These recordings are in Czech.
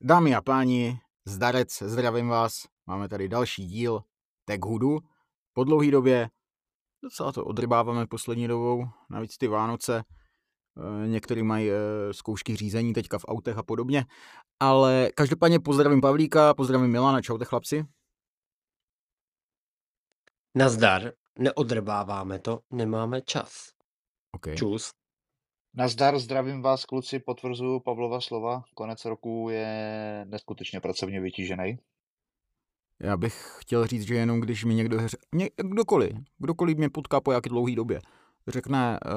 Dámy a páni, zdarec, zdravím vás. Máme tady další díl Tech Hoodu. Po dlouhé době docela to odrybáváme poslední dobou, navíc ty Vánoce. eh, Někteří mají eh, zkoušky řízení teďka v autech a podobně. Ale každopádně pozdravím Pavlíka, pozdravím Milana, čaute chlapci. Nazdar, neodrbáváme to, nemáme čas. Okay. Čus. Nazdar, zdravím vás kluci, potvrzuju Pavlova slova. Konec roku je neskutečně pracovně vytížený. Já bych chtěl říct, že jenom když mi někdo, hře... ně, kdokoliv, kdokoliv mě potká po jaké dlouhé době, řekne, uh,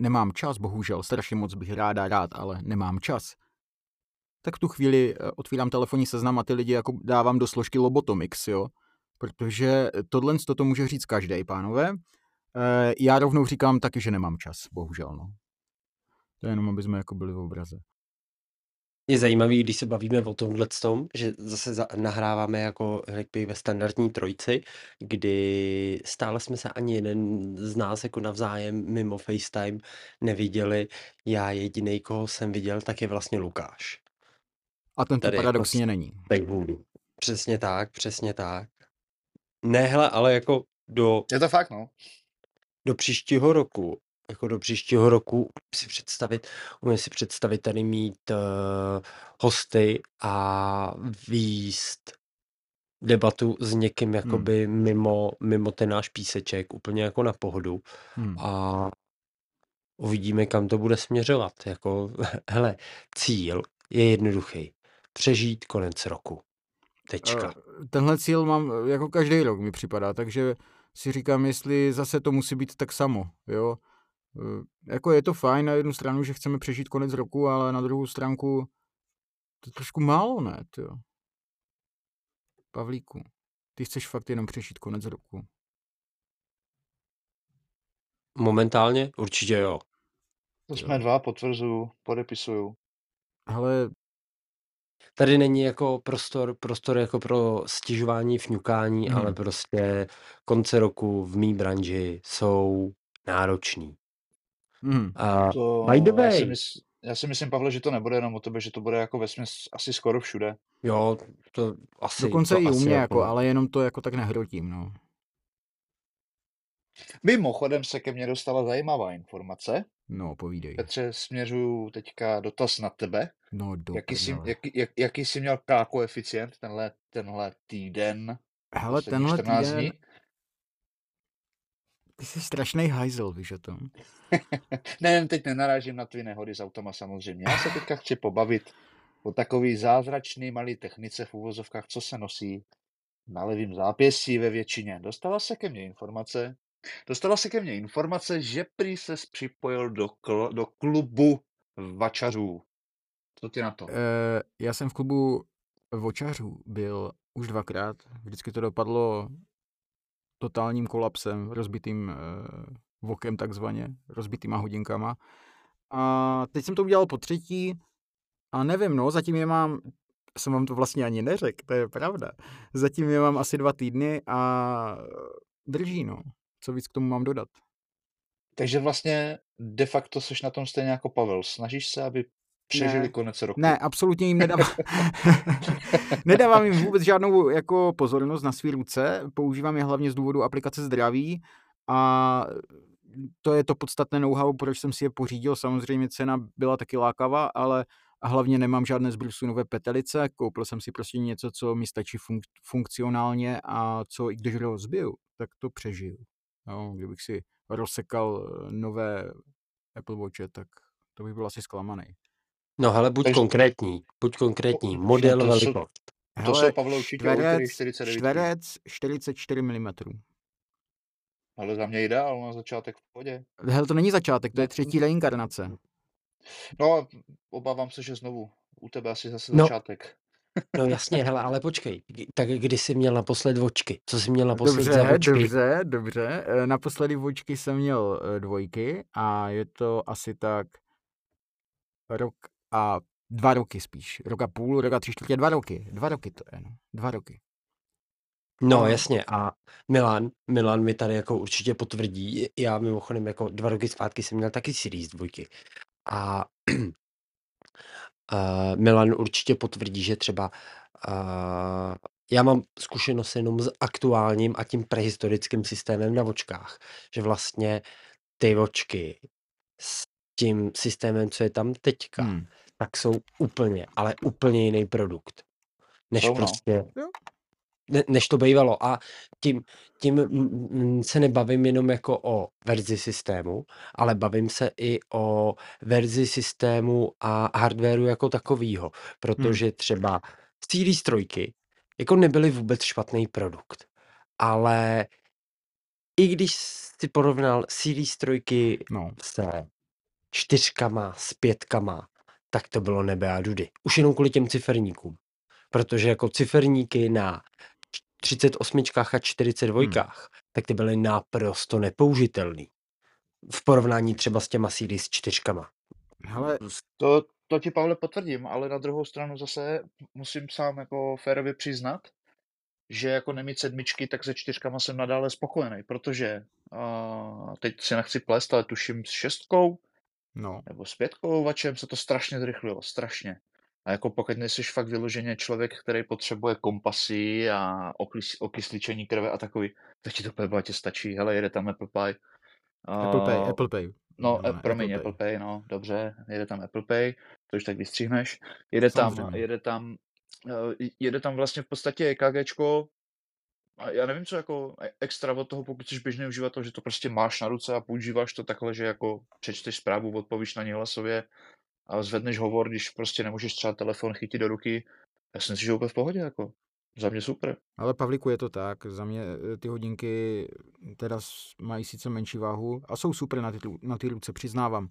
nemám čas, bohužel, strašně moc bych ráda rád, ale nemám čas, tak v tu chvíli uh, otvírám telefonní seznam a ty lidi jako dávám do složky Lobotomix, jo, protože tohle to může říct každý, pánové. Uh, já rovnou říkám taky, že nemám čas, bohužel, no. To je jenom, aby jsme jako byli v obraze. Je zajímavý, když se bavíme o tomhle tom, že zase za, nahráváme jako řekl bych, ve standardní trojci, kdy stále jsme se ani jeden z nás jako navzájem mimo FaceTime neviděli. Já jediný, koho jsem viděl, tak je vlastně Lukáš. A ten Tady paradoxně jako není. Techhoodu. Přesně tak, přesně tak. Ne, hele, ale jako do, Je to fakt, no. do příštího roku jako do příštího roku si představit, umím si představit tady mít uh, hosty a výst debatu s někým jakoby hmm. mimo, mimo ten náš píseček, úplně jako na pohodu Hmm. a uvidíme, kam to bude směřovat. Jako, hele, cíl je jednoduchý. Přežít konec roku. Tečka. Eh, Tenhle cíl mám jako každý rok mi připadá, takže si říkám, jestli zase to musí být tak samo, jo. Eh, Jako je to fajn na jednu stranu, že chceme přežít konec roku, ale na druhou stránku to je trošku málo, ne, jo. Pavlíku, ty chceš fakt jenom přežít konec roku. Momentálně určitě jo. To jsme dva, potvrzuju, podepisuju. Hele, Tady není jako prostor, prostor jako pro stěžování, fňukání, Mhm. ale prostě konce roku v mý branži jsou náročný. Mhm. A To, by the já, si way, mysl, já si myslím, Pavle, že to nebude jenom o tebe, že to bude jako vesměs asi skoro všude. jo, to asi, dokonce to i u mě, jako, ale jenom to jako tak nehrotím, no. Mimochodem se ke mně dostala zajímavá informace. No, povídej. Petře, směřuju teďka dotaz na tebe. No, do Jaký jsi, jaký, jak, jaký jsi měl K koeficient tenhle, tenhle týden? Hele, tenhle 14 týden, dní? Ty jsi strašný hajzel, víš o tom? Ne, teď nenarážím na tvý nehody s automa samozřejmě. Já se teďka chci pobavit o takový zázračný malý technice v uvozovkách, co se nosí na levým zápěstí ve většině. Dostala se ke mně informace, dostala se ke mně informace, že prý se připojil do, kl, do klubu vačařů. Co ty na to? Eh, já jsem v klubu vočařů byl už dvakrát. Vždycky to dopadlo totálním kolapsem, rozbitým eh, vokem takzvaně, rozbitýma hodinkama. A teď jsem to udělal po třetí a nevím, no, zatím je mám, jsem vám to vlastně ani neřekl, to je pravda. Zatím je mám asi dva týdny a drží, no. Co víc k tomu mám dodat? Takže vlastně de facto seš na tom stejně jako Pavel. Snažíš se, aby přežili Ne. konec roku. Ne, absolutně jim nedávám. nedávám jim vůbec žádnou jako pozornost na svý ruce. Používám je hlavně z důvodu aplikace zdraví a to je to podstatné know-how, proč jsem si je pořídil. Samozřejmě cena byla taky lákavá, ale a hlavně nemám žádné zbrusunové petelice. Koupil jsem si prostě něco, co mi stačí funk- funkcionálně a co i když rozbiju, tak to přežiju. Jo, kdybych si rozsekal eh, nové Apple Watche, tak to bych byl asi zklamaný. No hele, buď Takže- konkrétní, buď konkrétní, O, model, to velikost. To jsou, Pavle, určitě o čtverec, 49. čtverec 44 mm. Ale za mě ideál na začátek v pohodě. Hele, to není začátek, to je třetí reinkarnace. No, obávám se, že znovu u tebe asi zase No. začátek. No jasně, hele, ale počkej, tak kdy jsi měl naposled očky? Co jsi měl naposled za Dobře, očky? dobře, dobře. Eh, Naposledy vočky jsem měl eh, dvojky a je to asi tak rok a dva roky spíš. Rok a půl, rok a tři čtvrtě, dva roky. Dva roky to je, no. Dva roky. No jasně a Milan, Milan mi tady jako určitě potvrdí, já mimochodem jako dva roky zpátky jsem měl taky Series dvojky a uh, Milan určitě potvrdí, že třeba uh, já mám zkušenost jenom s aktuálním a tím prehistorickým systémem na vočkách, že vlastně ty vočky s tím systémem, co je tam teďka, Hmm. tak jsou úplně, ale úplně jiný produkt. Než no. prostě, ne, než to bývalo. A tím, tím se nebavím jenom jako o verzi systému, ale bavím se i o verzi systému a hardwareu jako takovýho. Protože třeba CD strojky jako nebyly vůbec špatný produkt. Ale i když si porovnal CD strojky No. se čtyřkama, s pětkama, tak to bylo nebe a dudy. Už jenom kvůli těm ciferníkům. Protože jako ciferníky na 38 a 42, Hmm. tak ty byly naprosto nepoužitelný. V porovnání třeba s těma CD s čtyřkama. Hele, To, to ti, Pavle, potvrdím, ale na druhou stranu zase musím sám jako férově přiznat, že jako nemít sedmičky, tak se čtyřkama jsem nadále spokojený, protože uh, teď si nechci plést, ale tuším s šestkou no. nebo s pětkou vačem se to strašně zrychlilo, strašně. A jako pokud nejsi fakt vyloženě člověk, který potřebuje kompasy a okys, okysličení krve a takový, tak ti to peblatě stačí. Hele, jede tam Apple Pie. Apple Pay, Uh, Apple Pay. No, No, promiň, Apple Apple Pay. Pay, no, dobře, jede tam Apple Pay, to už tak vystřihneš. Jede tam, Samozřejmě. jede tam, eh, jede tam vlastně v podstatě EKGčko, a já nevím, co jako e- extra od toho, pokud jsi běžný uživatel, že to prostě máš na ruce a používáš to takhle, že jako přečteš zprávu, odpovíš na ně hlasově a zvedneš hovor, když prostě nemůžeš třeba telefon chytit do ruky. Já si myslím, že úplně v pohodě, jako. Za mě super. Ale Pavliku je to tak, za mě eh, ty hodinky teda mají sice menší váhu a jsou super na ty, na ty ruce, přiznávám.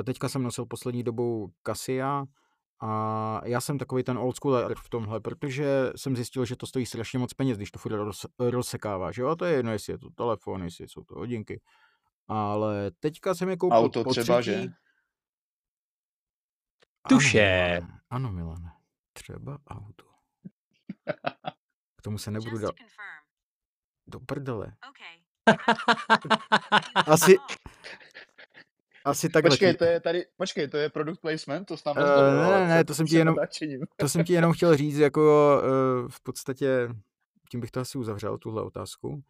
Eh, Teďka jsem nosil poslední dobou Cassia a já jsem takový ten old school v tomhle, protože jsem zjistil, že to stojí strašně moc peněz, když to furt roz, rozsekává, že jo, a to je jedno, jestli je to telefon, jestli jsou to hodinky. Ale teďka jsem je koupil Auto po třeba, třetí. že? Tuše. Ano, Milane, ano, Milane, třeba auto. K tomu se nebudu dát do prdele. Okay. Asi, asi takhle. Počkej, to je tady, počkej, to je product placement, to tam Eh, nezdobilo, ne, ne, to jsem ti jenom-. To jsem ti jenom chtěl říct, jako eh, v podstatě, tím bych to asi uzavřel, tuhle otázku.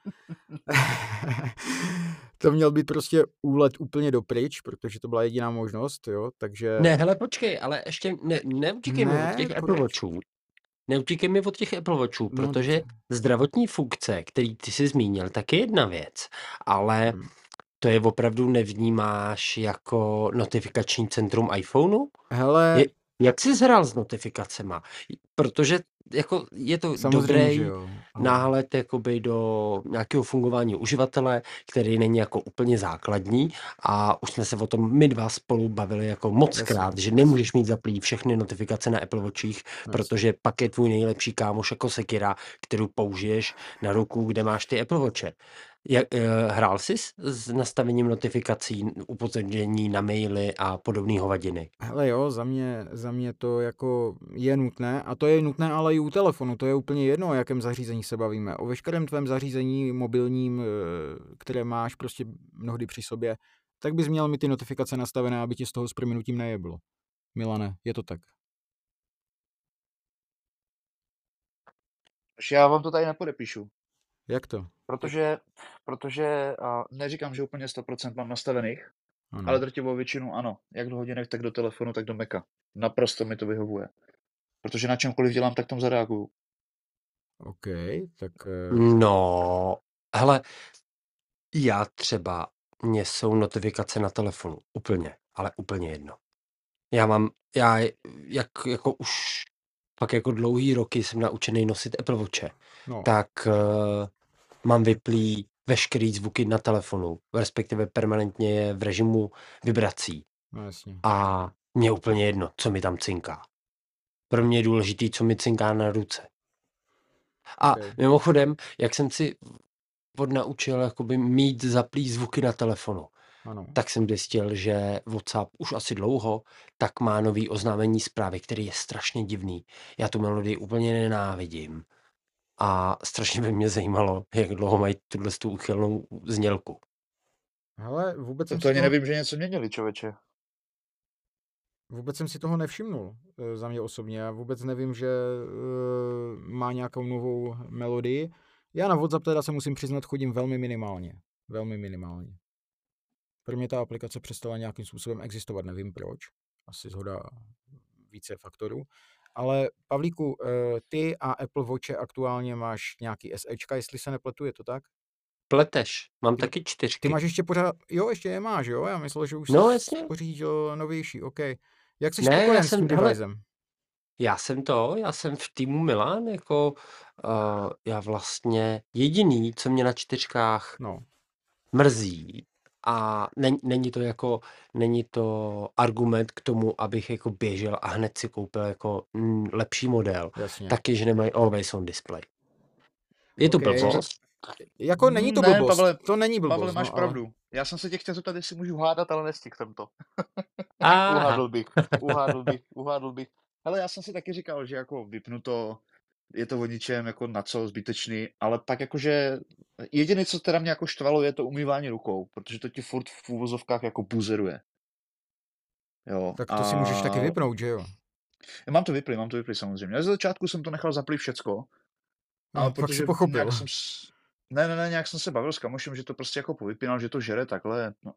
to měl být prostě úlet úplně dopryč, protože to byla jediná možnost, jo, takže... Ne, hele, počkej, ale ještě ne, neutíkej mi Ne, od těch proč? Apple Watchů. Neutíkej mi od těch Apple Watchů, No, protože zdravotní funkce, který ty jsi zmínil, tak je jedna věc, ale Hmm. To je opravdu nevnímáš jako notifikační centrum iPhoneu? Hele, Je, jak jsi zhrál s notifikacema? Protože jako je to samozřejmě, dobrý náhled jakoby do nějakého fungování uživatele, který není jako úplně základní a už jsme se o tom my dva spolu bavili jako moc Jasně. krát, že nemůžeš mít zaplý všechny notifikace na Apple Watchích, Jasně. protože pak je tvůj nejlepší kámoš jako Sekira, kterou použiješ na ruku, kde máš ty Apple Watche. Jak, eh, hrál jsi s- s nastavením notifikací, upozornění na maily a podobné hovadiny? Hele jo, za mě, za mě to jako je nutné a to je nutné ale i u telefonu, to je úplně jedno, o jakém zařízení se bavíme. O veškerém tvém zařízení mobilním, eh, které máš prostě mnohdy při sobě, tak bys měl mít ty notifikace nastavené, aby ti z toho s prominutím nejeblo. Milane, je to tak. Až Já vám to tady nepodepíšu. Jak to? Protože, protože a neříkám, že úplně 100% mám nastavených, Ano. ale drtivou většinu ano. Jak do hodinek, tak do telefonu, tak do Maca. Naprosto mi to vyhovuje. Protože na čemkoliv dělám, tak tam zareaguju. OK, tak eh, No, hele, já třeba, mně jsou notifikace na telefonu úplně, ale úplně jedno. Já mám, já jak, jako už pak jako dlouhý roky jsem naučený nosit Apple Watche, no, tak uh, mám vyplý veškerý zvuky na telefonu, respektive permanentně je v režimu vibrací no jasně. a mě je úplně jedno, co mi tam cinká. Pro mě je důležitý, co mi cinká na ruce. A Ok. mimochodem, jak jsem si odnaučil jakoby mít zaplý zvuky na telefonu, Ano. tak jsem zjistil, že WhatsApp už asi dlouho tak má nový oznámení zprávy, který je strašně divný. Já tu melodii úplně nenávidím. A strašně by mě zajímalo, jak dlouho mají tuhle tu úchylnou znělku. Hele, vůbec To, jsem to ani toho- nevím, že něco měnili, člověče. Vůbec jsem si toho nevšimnul eh, za mě osobně. Já vůbec nevím, že uh, má nějakou novou melodii. Já na WhatsApp teda se musím přiznat, chodím velmi minimálně. Velmi minimálně. Pro mě ta aplikace přestala nějakým způsobem existovat, nevím proč. Asi zhoda více faktorů. Ale Pavlíku, eh, ty a Apple Watch aktuálně máš nějaký SEčka, jestli se nepletu, je to tak? Pleteš, mám Ty- taky Ty čtyřky. máš ještě pořád, jo, ještě je máš, jo? Já myslel, že už No, jsi pořídil novější, OK. Jak jsi Ne, já spokojen s jsem- tím hele, devizem? Já jsem to, já jsem v týmu Milan, jako uh, já vlastně jediný, co mě na čtyřkách No, mrzí a není, není to jako, není to argument k tomu, abych jako běžel a hned si koupil jako mm, lepší model, jasně. taky, že nemají always on display. Je to OK. blbost, Jako není to Ne, blbost, Pavle, to není blbost. Pavle, máš no, ale- pravdu. Já jsem se tě chtěl zeptat, jestli můžu hádat, ale nestihl jsem to. Uhádl bych, uhádl bych, uhádl bych. Ale já jsem si taky říkal, že jako vypnu to, je to o ničem, jako na co, zbytečný, ale pak jakože jediné, co teda mě jako štvalo, je to umývání rukou, protože to ti furt v úvozovkách jako buzeruje. Jo, Tak to si můžeš taky a- vypnout, že jo? Já mám to vyplý, mám to vyplý samozřejmě. Ale ze začátku jsem to nechal zaplý všecko, No, ale pak si protože pochopil. nějak jsem, ne, ne, ne, nějak jsem se bavil s kamošem, že to prostě jako povypínal, že to žere takhle. No,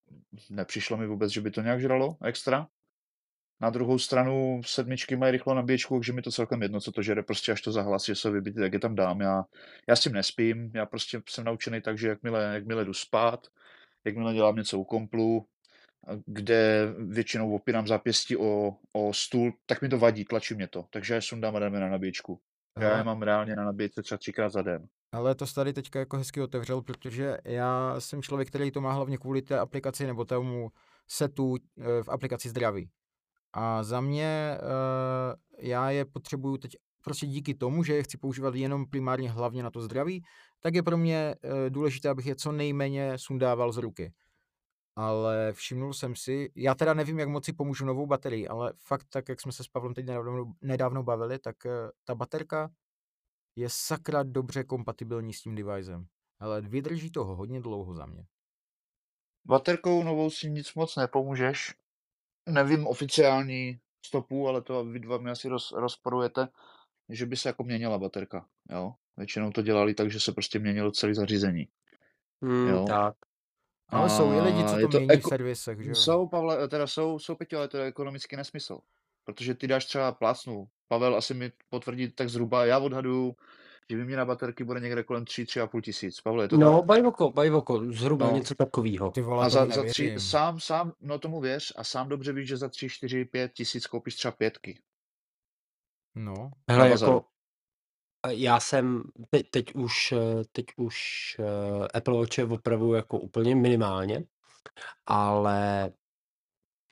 nepřišlo mi vůbec, že by to nějak žralo extra. Na druhou stranu sedmičky mají rychlou nabíječku, takže mi to celkem jedno, co to žere, prostě až to zahlasí, že se vybít, tak je tam dám. Já, já s tím nespím, já prostě jsem naučený tak, že jakmile, jakmile jdu spát, jakmile dělám něco u komplu, kde většinou opírám zápěstí o, o stůl, tak mi to vadí, tlačí mě to. Takže já je sundám a dáme na nabíječku. Já je mám reálně na nabíječce třeba třikrát za den. ale to tady teďka jako hezky otevřel, protože já jsem člověk, který to má hlavně kvůli té aplikaci nebo tomu setu eh, v aplikaci zdraví. A za mě, eh, já je potřebuju teď prostě díky tomu, že je chci používat jenom primárně hlavně na to zdraví, tak je pro mě eh, důležité, abych je co nejméně sundával z ruky. Ale všimnul jsem si, já teda nevím, jak moc si pomůžu novou baterii, ale fakt tak, jak jsme se s Pavlem teď nedávno, nedávno bavili, tak eh, ta baterka je sakra dobře kompatibilní s tím devicem. Ale vydrží toho hodně dlouho za mě. Baterkou novou si nic moc nepomůžeš. Nevím oficiální stopu, ale to vy dva mi asi roz, rozporujete, že by se jako měnila baterka. Jo? Většinou to dělali tak, že se prostě měnilo celé zařízení. Hmm, Jo. tak. Ale jsou i lidi, co A to, to mění v eko- servisech, že jo? Jsou, Pavle, teda jsou, jsou Peťo, ale to je ekonomický nesmysl. Protože ty dáš třeba plácnu. Pavel asi mi potvrdí tak zhruba, já odhaduju, že výměna baterky bude někde kolem 3-3,5 tisíc. Pavle, je to No, tak? bajvoko, bajvoko, zhruba No. něco takového. Ty vole, A za, za tři, sám, sám, no tomu věř, a sám dobře víš, že za 3, 4, 5 tisíc koupíš třeba pětky. No, Hele, jako a já jsem teď, teď už, eh, teď už eh, Apple Watche opravuju jako úplně minimálně, ale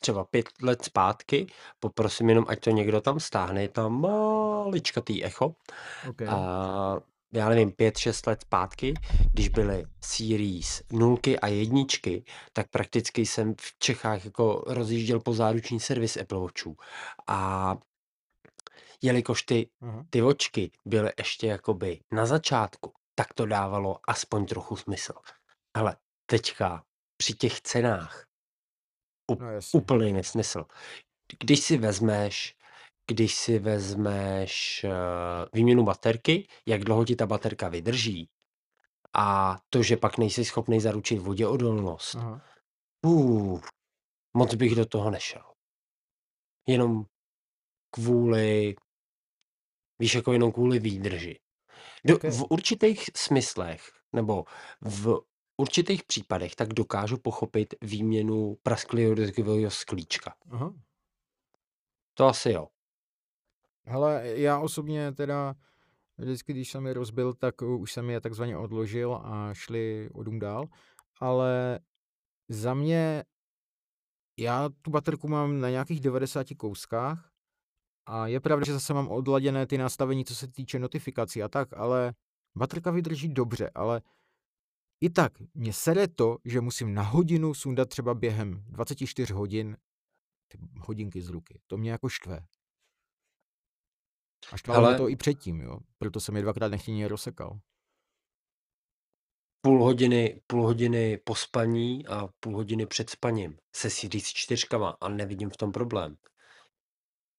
třeba pět let zpátky, poprosím jenom, ať to někdo tam stáhne, je tam maličkatý echo. OK. A já nevím, pět, šest let zpátky, když byly Series nulky a jedničky, tak prakticky jsem v Čechách jako rozjížděl po záruční servis Apple Watchů. A jelikož ty, Aha. ty očky byly ještě jakoby na začátku, tak to dávalo aspoň trochu smysl. Ale teďka při těch cenách No úplný nesmysl. Když si vezmeš, když si vezmeš uh, výměnu baterky, jak dlouho ti ta baterka vydrží a to, že pak nejsi schopný zaručit voděodolnost, Aha. uh, moc bych do toho nešel. Jenom kvůli, víš, jako jenom kvůli výdrži. Do, Ok. v určitých smyslech, nebo v určitých případech, tak dokážu pochopit výměnu prasklého dotkového sklíčka. Aha. To asi jo. Hele, já osobně teda vždycky, když jsem je rozbil, tak už jsem je takzvaně odložil a šli o dům dál. Ale za mě, já tu baterku mám na nějakých 90 kouskách a je pravda, že zase mám odladěné ty nastavení, co se týče notifikací a tak, ale baterka vydrží dobře, ale i tak mě sere to, že musím na hodinu sundat třeba během 24 hodin ty hodinky z ruky. To mě jako štve. A štvalo Hele. to i předtím, jo. Proto jsem je dvakrát nechtěně rozsekal. Půl hodiny, půl hodiny po spaní a půl hodiny před spaním se Series 4 a nevidím v tom problém.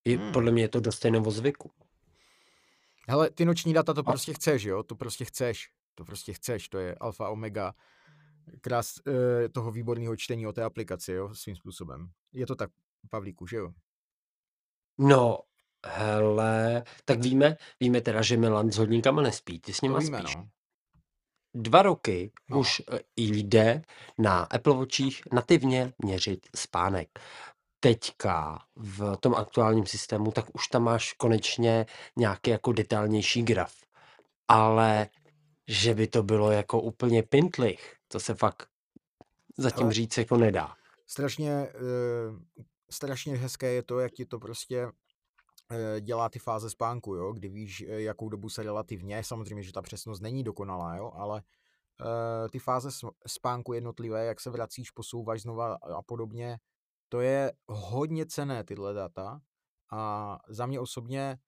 I Hmm. podle mě je to dost stejného zvyku. Hele, ty noční data to prostě chceš, jo? To prostě chceš. To prostě chceš, to je alfa omega krás eh, toho výborného čtení o té aplikaci, jo? Svým způsobem. Je to tak, Pavlíku, že jo? No, hele, tak víme, víme teda, že Milan s hodníkama nespí, ty s To nima víme, spíš. no. Dva roky No. už eh, jde na Apple Watchích nativně měřit spánek. Teďka v tom aktuálním systému, tak už tam máš konečně nějaký jako detailnější graf. Ale že by to bylo jako úplně pintlich, to se fakt zatím Hele. říct jako nedá. Strašně, eh, strašně hezké je to, jak ti to prostě eh, dělá ty fáze spánku, jo? Kdy víš, eh, jakou dobu se relativně, samozřejmě, že ta přesnost není dokonalá, jo? Ale ty fáze spánku jednotlivé, jak se vracíš, posouváš znova a podobně, to je hodně cené tyhle data a za mě osobně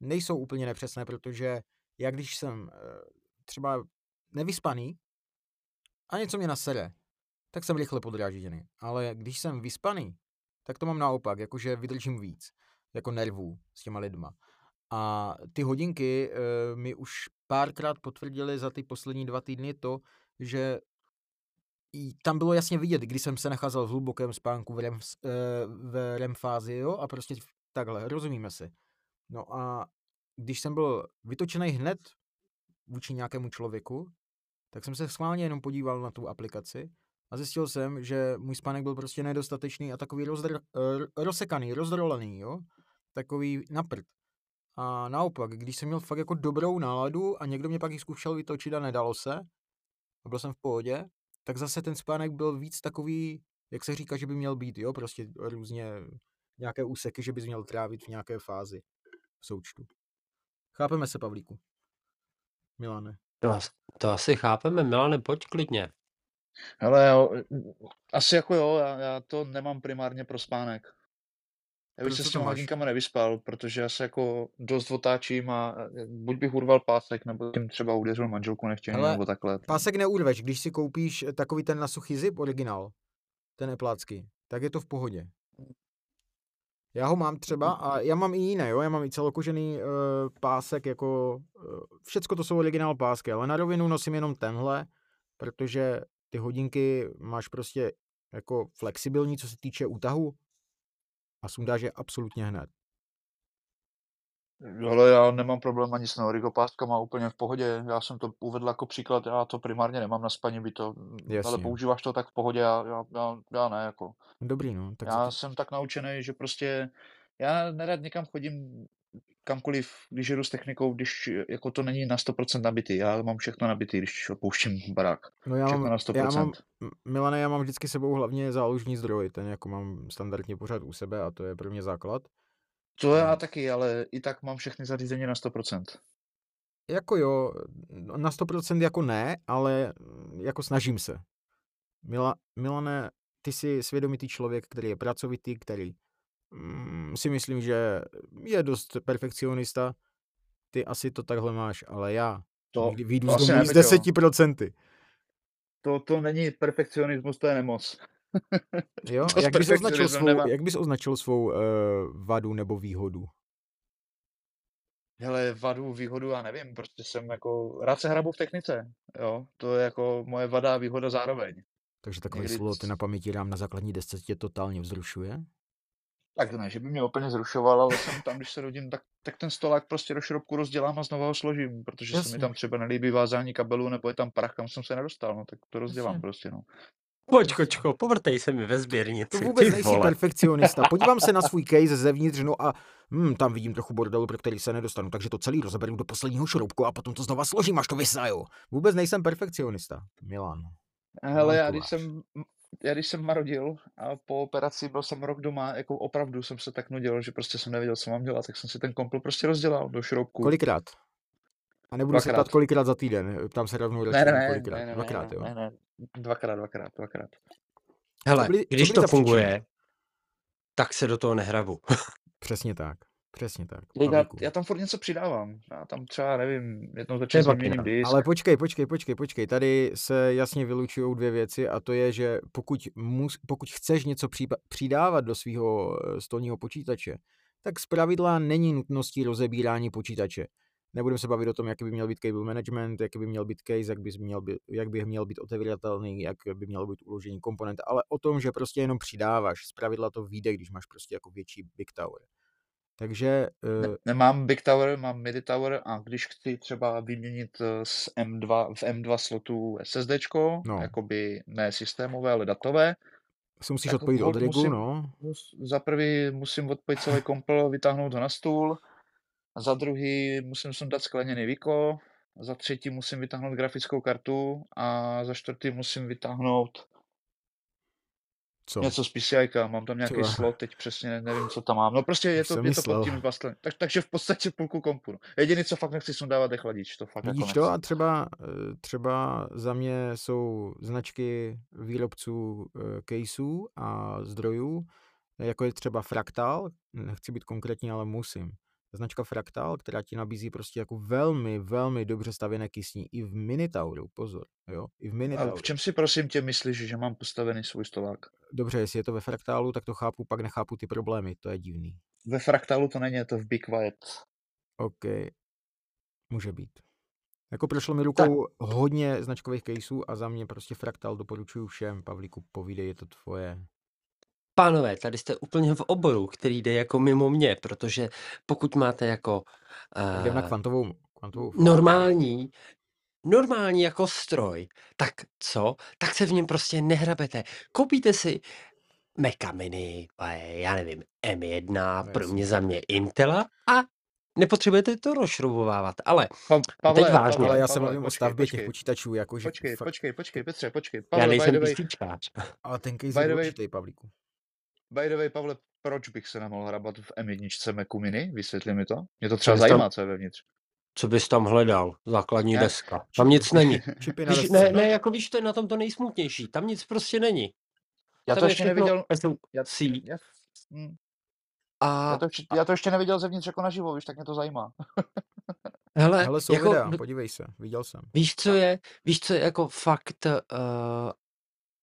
nejsou úplně nepřesné, protože já když jsem třeba nevyspaný a něco mě nasere, tak jsem rychle podrážděný. Ale když jsem vyspaný, tak to mám naopak, jakože vydržím víc, jako nervů s těma lidma. A ty hodinky e, mi už párkrát potvrdili za ty poslední dva týdny to, že tam bylo jasně vidět, když jsem se nacházel v hlubokém spánku v REM, s- eh, v REM fázi, jo, a prostě takhle, rozumíme si. No a když jsem byl vytočený hned vůči nějakému člověku, tak jsem se schválně jenom podíval na tu aplikaci a zjistil jsem, že můj spánek byl prostě nedostatečný a takový rozdr, eh, rozsekaný, rozdrolený, jo, takový na prd. A naopak, když jsem měl fakt jako dobrou náladu a někdo mě pak ji zkoušel vytočit a nedalo se, a byl jsem v pohodě, tak zase ten spánek byl víc takový, jak se říká, že by měl být, jo, prostě různě nějaké úseky, že bys měl trávit v nějaké fázi v součtu. Chápeme se, Pavlíku? Milane. To, as- to asi chápeme, Milane, pojď klidně. Hele, jo, asi jako jo, já, já to nemám primárně pro spánek. Já bych se s těma hodinkama nevyspal, protože já se jako dost otáčím a eh, buď bych urval pásek, nebo tím třeba udeřil manželku nechtěně, Hele, nebo takhle. Pásek neurveš, když si koupíš takový ten na suchý zip originál, ten eplácky, tak je to v pohodě. Já ho mám třeba a já mám i jiné, jo, já mám i celokožený uh, pásek, jako uh, všecko to jsou originál pásky, ale na rovinu nosím jenom tenhle, protože ty hodinky máš prostě jako flexibilní, co se týče útahu a sundáš je absolutně hned. Hele, já nemám problém ani s neorigopástkama, úplně v pohodě. Já jsem to uvedl jako příklad, já to primárně nemám na spaní, by to, ale Jasně. používáš to tak v pohodě, já, já, já, já ne, jako. Dobrý, no. Tak Já to, jsem tak naučený, že prostě já nerad někam chodím kamkoliv, když jedu s technikou, když jako to není na 100% nabitý. Já mám všechno nabitý, když opouštím barák. no já Všechno mám, na já 100%. mám, M- Milane, já mám vždycky sebou hlavně záložní zdroj, ten jako mám standardně pořád u sebe a to je pro mě základ. To já A taky, ale i tak mám všechny zařízení na 100%. jako jo, no, na 100% jako ne, ale mm, jako snažím se. Mila, Milane, ty jsi svědomitý člověk, který je pracovitý, který mm, si myslím, že je dost perfekcionista. Ty asi to takhle máš, ale já To, někdy vyjdu to z asi domu ne, s Peťo. 10%. To, to není perfekcionismus, to je nemoc. Jo? To Jak bys označil svou, jak bys označil svou uh, vadu nebo výhodu? Hele, vadu, výhodu, já nevím, prostě jsem jako, rád se hrabu v technice, jo, to je jako moje vada a výhoda zároveň. Takže takové Někdy slovo ty na paměti dám na základní desce tě totálně vzrušuje? Tak ne, že by mě úplně zrušoval, ale jsem tam, když se rodím, tak, tak ten stolák prostě do šroubku rozdělám a znova ho složím, protože se mi Jasně. tam třeba nelíbí vázání kabelů, nebo je tam prach, kam jsem se nedostal, no tak to rozdělám Jasně. prostě, no. Pojď, kočko, povrtej se mi ve sběrnici. To vůbec nejsi perfekcionista. Podívám se na svůj case zevnitř, no a hm, tam vidím trochu bordelu, pro který se nedostanu, takže to celý rozeberu do posledního šroubku a potom to znova složím, až to vysaju. Vůbec nejsem perfekcionista, Milan. Hele, já když jsem, já když jsem marodil a po operaci byl jsem rok doma, jako opravdu jsem se tak nudil, že prostě jsem nevěděl, co mám dělat, tak jsem si ten kompl prostě rozdělal do šroubku. Kolikrát? A nebudu se Dvakrát. ptát, kolikrát za týden. Tam se rovnou radši, ne, ne, kolikrát. ne, ne, Dvakrát, ne, jo. ne, ne, dvakrát, dvakrát, dvakrát. Hele, co když to funguje, tak se do toho nehrabu. Přesně tak. Přesně tak. Já, já tam furt něco přidávám. Já tam třeba, nevím, jednou za čas jinak. disk. Ale počkej, počkej, počkej, počkej. Tady se jasně vylučují dvě věci a to je, že pokud, mus, pokud chceš něco přípa- přidávat do svého stolního počítače, tak zpravidla není nutností rozebírání počítače. Nebudeme se bavit o tom, jaký by měl být cable management, jaký by měl být case, jak by měl být, jak by měl být otevíratelný, jak by mělo být uložení komponent, ale o tom, že prostě jenom přidáváš. Zpravidla to vyjde, když máš prostě jako větší big tower. Takže... Ne, Uh, nemám Big Tower, mám Midi Tower a když chci třeba vyměnit eh, z M2, v M2 slotu SSDčko, No. jakoby ne systémové, ale datové, si musíš tak odpojit od rigu, musím- no. za prvý musím odpojit celý kompl, vytáhnout ho na stůl, za druhý musím sundat skleněný Viko, za třetí musím vytáhnout grafickou kartu a za čtvrtý musím vytáhnout Co? něco z PCI, mám tam nějaký Třeba. slot, teď přesně nevím, co tam mám. No prostě je to, je to pod tím bastlem. Tak, takže v podstatě pulku kompu. no. Jediný, co fakt nechci sundávat, je chladič, to fakt Vidíš jako to a třeba, eh, třeba za mě jsou značky výrobců eh, caseů a zdrojů, jako je třeba Fractal, nechci být konkrétní, ale musím. Značka Fractal, která ti nabízí prostě jako velmi, velmi dobře stavěné kysní i v Minitauru, pozor, jo, i v A Minitauru. v čem si prosím tě myslíš, že mám postavený svůj stolák? Dobře, jestli je to ve Fractalu, tak to chápu, pak nechápu ty problémy, to je divný. Ve fraktálu to není, je to v Be Quiet. OK, může být. Jako prošlo mi rukou hodně značkových caseů a za mě prostě Fractal doporučuju všem. Pavlíku, povídej, je to tvoje. Pánové, tady jste úplně v oboru, který jde jako mimo mě, protože pokud máte jako jdem na uh, kvantovou, kvantovou fyziku. normální, normální jako stroj, tak co? Tak se v něm prostě nehrabete. Koupíte si Maca Mini, eh, já nevím, M1, No pro jasně. mě za mě Intela a nepotřebujete to rozšroubovávat, ale Pa, Pavle, vážně. Ale já Pavle, se bavím o počkej, stavbě počkej, těch počítačů, jakože... Počkej, fakt- počkej, počkej, Petře, počkej. já Pavle, by nejsem the way. Ale ten case By je the way- důležitý, Pavlíku. By the way, Pavle, proč bych se nemohl hrabat v M1 Macu Mini? Vysvětli mi to. Mě to třeba tam- zajímá, co je vevnitř. Co bys tam hledal? Základní Ne. deska. Tam nic není. Čipy na Víš, ne, ne, jako víš, to je na tom to nejsmutnější. Tam nic prostě není. Já Tam to je ještě neviděl, já, já, hm, a já, to, ještě- já to ještě neviděl zevnitř jako naživo, víš, tak mě to zajímá. hele, Hele, jsou jako, videa, podívej se, viděl jsem. víš, co je, víš, co je jako fakt uh,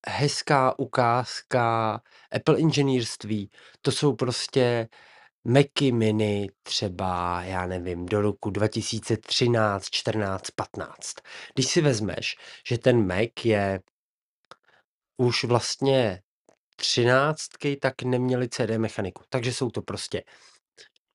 hezká ukázka Apple inženýrství. To jsou prostě Macy Mini třeba, já nevím, do roku 2013, 14, 15. Když si vezmeš, že ten Mac je už vlastně třináctky, tak neměli CD mechaniku. Takže jsou to prostě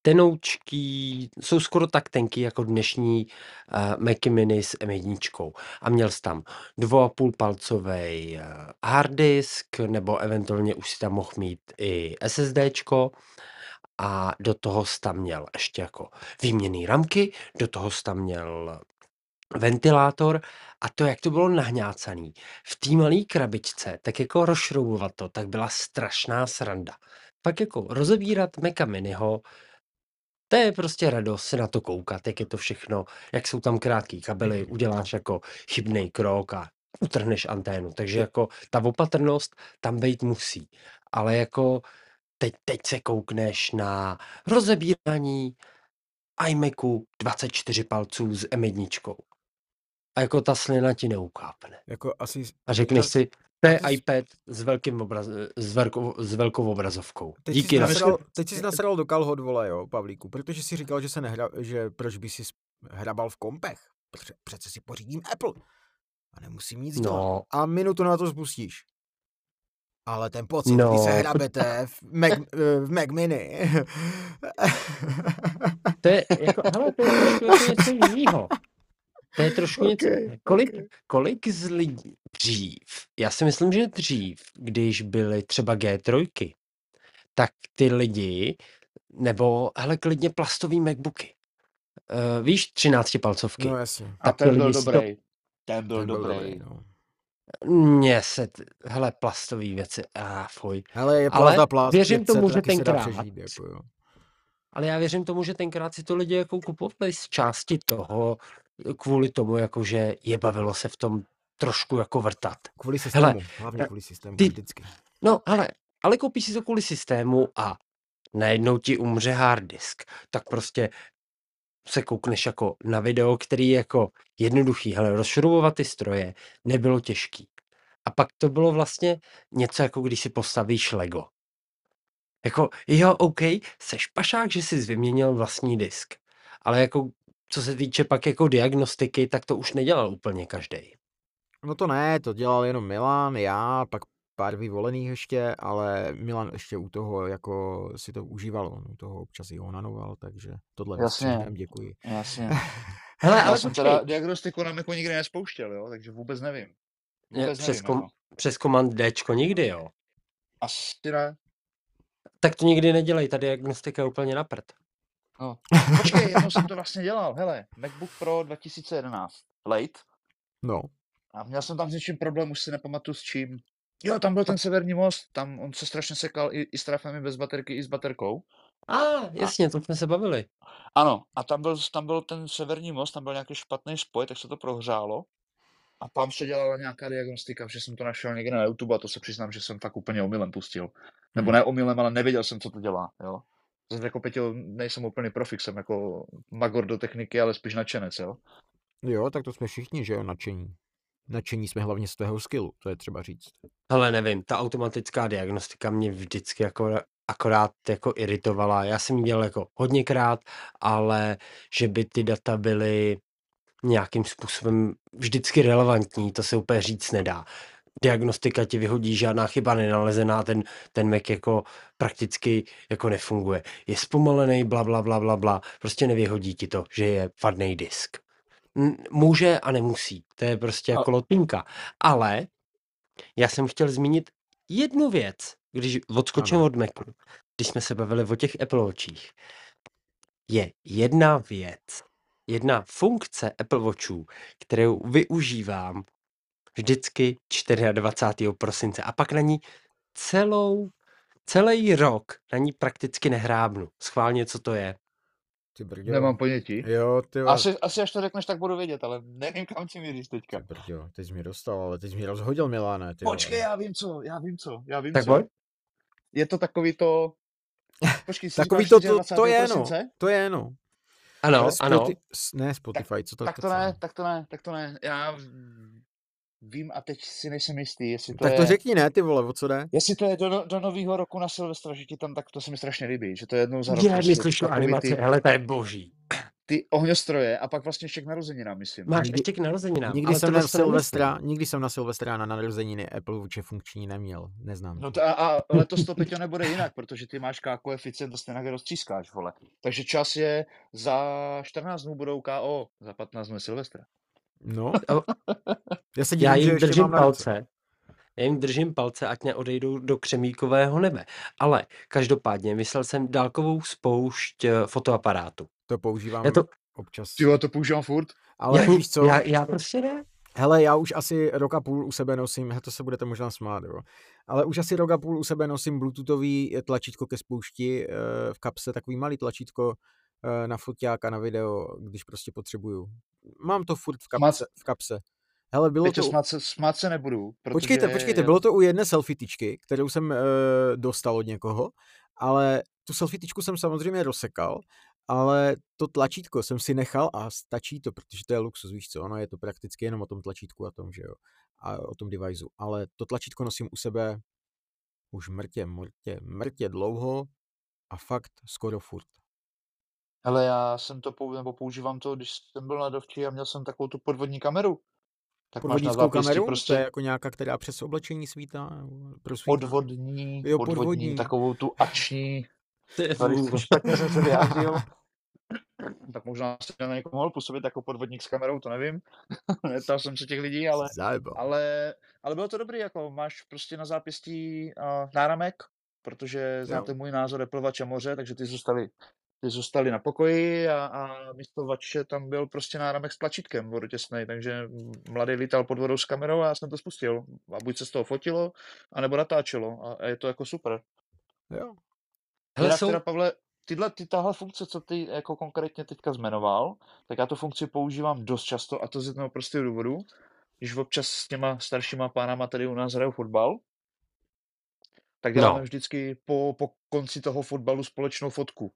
tenoučký, jsou skoro tak tenký jako dnešní uh, Macy Mini s M1. A měl jsi tam 2,5 palcový uh, hard disk, nebo eventuálně už si tam mohl mít i SSDčko. A do toho jsi tam měl ještě jako výměný ramky, do toho jsi tam měl ventilátor a to, jak to bylo nahňácaný v té malé krabičce, tak jako rozšroubovat to, tak byla strašná sranda. Pak jako rozebírat Maca Miniho, to je prostě radost se na to koukat, jak je to všechno, jak jsou tam krátký kabely, uděláš jako chybný krok a utrhneš anténu. Takže jako ta opatrnost tam být musí. Ale jako teď, teď se koukneš na rozebírání iMacu 24 palců s M1. A jako ta slina ti neukápne. Jako asi... A řekneš si, to je iPad s, velkým obraz, s, velkou, s velkou obrazovkou. Teď Díky jsi na nasral, teď jsi nasral do kalhot, vole, jo, Pavlíku, protože jsi říkal, že se nehra, že proč by si hrabal v kompech. Protože přece si pořídím Apple a nemusím nic dělat. No, A minutu na to spustíš. Ale ten pocit, no. Když se hrabete v Mac, eh, v Mac Mini. to je jako, hele, to je trošku jako něco jiného. To je trošku okay, něco, kolik, ok. kolik z lidí dřív, já si myslím, že dřív, když byly třeba G3, tak ty lidi, nebo hele, klidně plastový MacBooky, uh, víš, 13 palcovky, No jasně. A Tak ten byl si to- dobrý. Ten byl Ten byl dobrý. dobrý, no. mně se, t- hele, plastové věci, a ah, fuj. Hele, je Ale plast a plast, věřím 500, tomu, že taky se dá tenkrát- přežít, jako jo. Ale já věřím tomu, že tenkrát si to lidi jako kupovali z části toho, kvůli tomu, jako že je bavilo se v tom trošku jako vrtat. Kvůli systému, Hele, hlavně tak kvůli systému, ty- vždycky. No, ale, ale koupíš si to kvůli systému a najednou ti umře hard disk, tak prostě se koukneš jako na video, který je jako jednoduchý. Hele, rozšroubovat ty stroje nebylo těžký. A pak to bylo vlastně něco jako když si postavíš Lego. Jako, jo, OK, seš pašák, že jsi vyměnil vlastní disk. Ale jako, co se týče pak jako diagnostiky, tak to už nedělal úplně každý. No to ne, to dělal jenom Milan, já, pak pár vyvolených ještě, ale Milan ještě u toho jako si to užíval, on u toho občas i onanoval, takže tohle Jasně. nestřihnem, děkuji. Jasně. Hele, Já ale jsem počkej, teda diagnostiku na Macu nikdy nespouštěl, jo, takže vůbec nevím. Vůbec přes, nevím, kom, jako. přes komand Dčko nikdy, jo. Asi ne. Tak to nikdy nedělej, ta diagnostika je úplně na prd. No. Počkej, jednou jsem to vlastně dělal, hele, MacBook Pro 2011, late, No, a měl jsem tam s něčím problém, už si nepamatuju s čím. Jo, tam byl ten severní most, tam on se strašně sekal i, i s trafemi bez baterky, i s baterkou. A, ah, jasně, to jsme se bavili. Ano, a tam byl, tam byl ten severní most, tam byl nějaký špatný spoj, tak se to prohřálo. A tam se dělala nějaká diagnostika, že jsem to našel někde na YouTube a to se přiznám, že jsem fakt úplně omylem pustil. Nebo ne omylem, ale nevěděl jsem, co to dělá, jo. Zase jako Peťo, nejsem úplný profik, jsem jako magor do techniky, ale spíš nadšenec, jo. jo, tak to jsme všichni, že jo, nadšení. Nadšení jsme hlavně z tvého skillu, to je třeba říct. Ale nevím, ta automatická diagnostika mě vždycky jako akorát jako iritovala. Já jsem ji dělal jako hodněkrát, ale že by ty data byly nějakým způsobem vždycky relevantní, to se úplně říct nedá. Diagnostika ti vyhodí, žádná chyba nenalezená, ten, ten Mac jako prakticky jako nefunguje. Je zpomalený, bla, bla, bla, bla, bla. Prostě nevyhodí ti to, že je vadný disk. Může a nemusí. To je prostě jako lotínka. Ale já jsem chtěl zmínit jednu věc, když odskočím Ano. od Macu, když jsme se bavili o těch Apple Watchích. Je jedna věc, jedna funkce Apple Watchů, kterou využívám vždycky 24. prosince a pak na ní celou, celý rok na ní prakticky nehrábnu. Schválně, co to je. Ty brďo. Nemám ponětí. Jo, ty vole. Asi, asi až to řekneš, tak budu vědět, ale nevím, kam si míříš teďka. Ty brďo, teď jsi mi dostal, ale teď jsi mi rozhodil, Miláne, ty. Počkej, já vím co, já vím co, já vím Tak co. pojď. Je to takový to... Počkej, jsi Takový to, to, 24. to je no, to je no. Ano, Ale ano. Spoti- s- ne Spotify, co to Tak to ne, tak to ne, tak to ne. Já vím a teď si nejsem jistý, jestli to Tak je... to řekni ne, ty vole, o co jde? Jestli to je do, do nového roku na Silvestra, že ti tam tak to se mi strašně líbí, že to je jednou za rok. Prostě myslíš takový animaci, ty, hele, to je boží. ty ohňostroje a pak vlastně ještě k narozeninám, myslím. Máš Nikdy- ještě k narozeninám. Nikdy jsem na to. Silvestra, nikdy jsem na Silvestra na narozeniny Apple Watche funkční neměl, neznám. No to a, a letos to, Peťo, nebude jinak, protože ty máš K koeficient a stejně roztřískáš, vole. Takže čas je za 14 dnů budou KO, za 15 dnů je Silvestra. No, já se Já divím, že jim ještě držím palce. Já jim držím palce, ať neodejdou do křemíkového nebe. Ale každopádně myslel jsem dálkovou spoušť eh, fotoaparátu. To používám Já to, občas. Ty to používám furt. Ale já, víš co, Já, já prostě ne. hele, já už asi rok a půl u sebe nosím, to se budete možná smát, jo. Ale už asi rok a půl u sebe nosím bluetoothový tlačítko ke spoušti eh, v kapse, takový malý tlačítko eh, na foťák a na video, když prostě potřebuju. Mám to furt v kapse. V kapse. Hele, bylo Peťo, to... smát se, smát se nebudu. Protože Počkejte, počkejte, bylo to u jedné selfie tyčky, kterou jsem e, dostal od někoho, ale tu selfie tyčku jsem samozřejmě rozsekal, ale to tlačítko jsem si nechal a stačí to, protože to je luxus, víš co, ono je to prakticky jenom o tom tlačítku a tom, že jo, a o tom deviceu, ale to tlačítko nosím u sebe už mrtě, mrtě, mrtě dlouho a fakt skoro furt. Hele, já jsem to pou, nebo používám to, když jsem byl na dovči a měl jsem takovou tu podvodní kameru. Tak máš na Podvodnickou zápěstí kameru, prostě to je jako nějaká, která přes oblečení svítá, prosvítá. podvodní, Jo, podvodní, podvodní. takovou tu ační, To je tady špatně jsem se vyjádřil. tak možná se na někoho mohl působit jako podvodník s kamerou, to nevím. Neptal jsem se těch lidí, ale, ale, ale bylo to dobrý, jako máš prostě na zápěstí uh, náramek, protože znáte můj názor Watch a moře, takže ty zůstali ty zůstali na pokoji a, a místo vače tam byl prostě náramek s tlačítkem vodotěsnej, takže mladý lítal pod vodou s kamerou a já jsem to spustil. A buď se z toho fotilo, anebo natáčelo a, a je to jako super. Jo, Hele, jsou, teda, Pavle, tyhle, ty, tahle funkce, co ty jako konkrétně teďka zmenoval, tak já tu funkci používám dost často a to z jednoho prostého důvodu. Když občas s těma staršíma pánama tady u nás hrajou fotbal, tak děláme No. vždycky po, po konci toho fotbalu společnou fotku.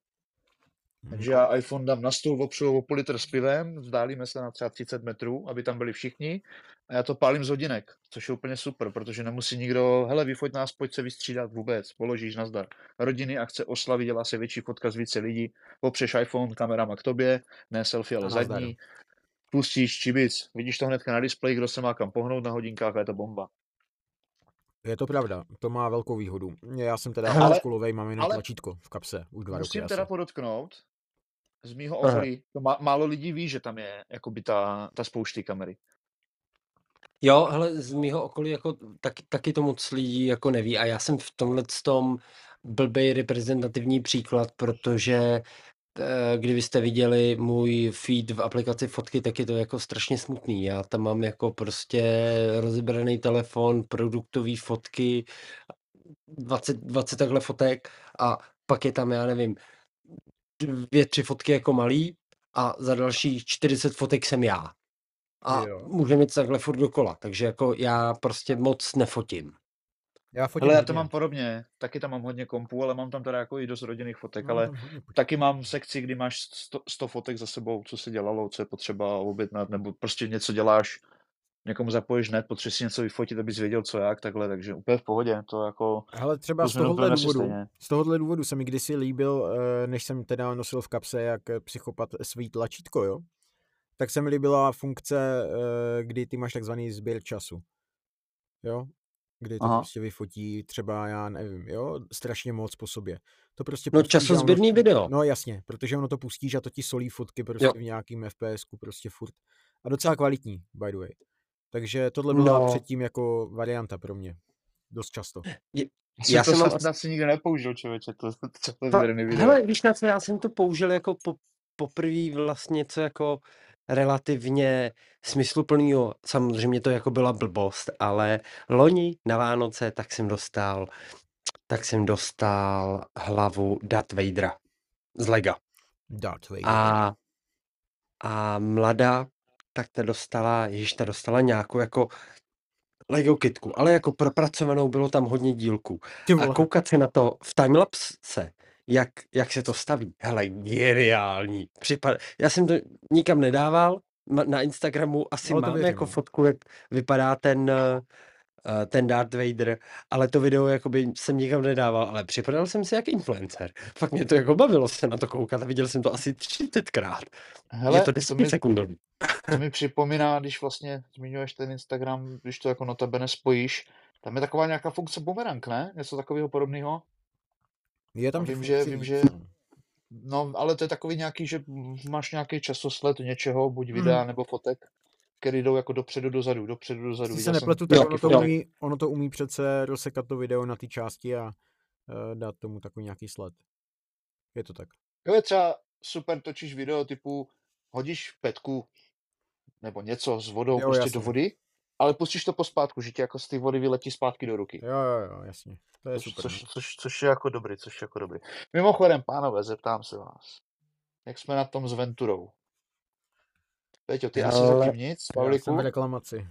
Takže já iPhone dám na stůl, opřu o půl litr s pivem, vzdálíme se na třeba 30 metrů, aby tam byli všichni a já to pálím z hodinek, což je úplně super, protože nemusí nikdo, hele, vyfoť nás, pojď se vystřídat vůbec, položíš nazdar. Rodiny, akce, oslavy, dělá se větší fotka z více lidí, popřeš iPhone kamerama k tobě, ne selfie, ale A zadní, pustíš čibic, vidíš to hnedka na displeji, kdo se má kam pohnout na hodinkách a je to bomba. Je to pravda, to má velkou výhodu. Já jsem teda Ale- mám jenom ale- tlačítko v kapse, už dva roky Musím asi. teda podotknout, z mýho okolí, to má, málo lidí ví, že tam je jakoby ta, ta spoušť té kamery. Jo, hele, z mýho okolí jako taky, taky to moc lidí jako neví a já jsem v tomhle tom blbej reprezentativní příklad, protože eh, kdybyste viděli můj feed v aplikaci fotky, tak je to jako strašně smutný. Já tam mám jako prostě rozebraný telefon, produktový fotky, 20, 20 takhle fotek a pak je tam, já nevím, dvě, tři fotky jako malý a za dalších 40 fotek jsem já. A Jo. může mít takhle furt dokola, takže jako já prostě moc nefotím. Já fotím Ale já to mám podobně, taky tam mám hodně kompů, ale mám tam teda jako i dost rodinných fotek, Mám ale počítačů. taky mám sekci, kdy máš 100, 100 fotek za sebou, co se dělalo, co je potřeba objednat, nebo prostě něco děláš, někomu zapojíš net, potřebuješ si něco vyfotit, abys věděl, co jak, takhle, takže úplně v pohodě, to jako... Hele, třeba To z tohohle důvodu, z tohohle důvodu se mi kdysi líbil, eh, než jsem teda nosil v kapse jak eh, psychopat svý tlačítko, jo, tak se mi líbila funkce, eh, kdy ty máš takzvaný sběr času, jo, kdy to Aha. prostě vyfotí třeba, já nevím, jo, strašně moc po sobě. To prostě No a ono- časozběrný video. No jasně, protože ono to pustíš a to ti solí fotky prostě Jo. v nějakým FPSku prostě furt. A docela kvalitní, by the way. Takže tohle byla No. předtím jako varianta pro mě. Dost často. Já to jsem jsem asi- nikdy nepoužil, člověče, to, to, to, to sběrný video. Hele, víš na co, já jsem to použil jako po, poprvé vlastně, co jako relativně smysluplnýho, samozřejmě to jako byla blbost, ale loni na Vánoce tak jsem dostal, tak jsem dostal hlavu Darth Vadera z Lega. Darth Vader. A, a mladá, tak ta dostala, již ta dostala nějakou jako Lego kitku, ale jako propracovanou bylo tam hodně dílků. A koukat se na to v timelapse, jak, jak se to staví, hele, geniální. Připad... Já jsem to nikam nedával, na Instagramu asi Ale to mám jako no. fotku, jak vypadá ten, eh, ten Darth Vader, ale to video jakoby jsem nikam nedával, ale připadal jsem si jak influencer. Fakt mě to jako bavilo se na to koukat a viděl jsem to asi 30krát. Hele, je to to 10 mi, sekundový. to mi připomíná, když vlastně zmiňuješ ten Instagram, když to jako notabene spojíš, tam je taková nějaká funkce bumerang, ne? Něco takového podobného? Je tam a vím, že- vím, že- no. Ale to je takový nějaký, že máš nějaký časosled něčeho, buď videa Mhm. nebo fotek, který jdou jako dopředu, dozadu, dopředu, dozadu. Jestli se nepletu, tak Jo, ono to, umí, ono to umí přece rozsekat to video na ty části a uh, dát tomu takový nějaký sled. Je to tak. Jo, je třeba super točíš video typu hodíš petku nebo něco s vodou Jo, prostě jasně. do vody, ale pustíš to pospátku, že ti jako z té vody vyletí zpátky do ruky. Jo, jo, jo, jasně. To je Což, super. což, no. což, což, je jako dobrý, což je jako dobrý. Mimochodem, pánové, zeptám se vás. Jak jsme na tom s Venturou? Peťo, ty asi Ale- zatím nic, Já jsem v Pavliku? reklamaci.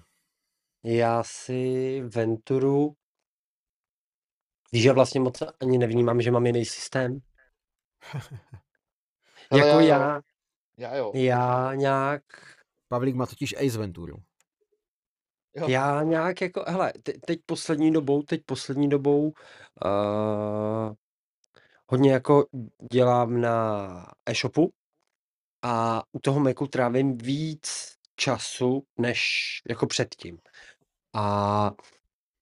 Já si Venturu, víš, že vlastně moc ani nevnímám, že mám jiný systém. Hele, jako já já, Já jo. já nějak, Pavlík má totiž Ace Venturu. jo. já nějak jako, hele, te, teď poslední dobou, teď poslední dobou uh, hodně jako dělám na e-shopu a u toho Macu trávím víc času, než jako předtím. A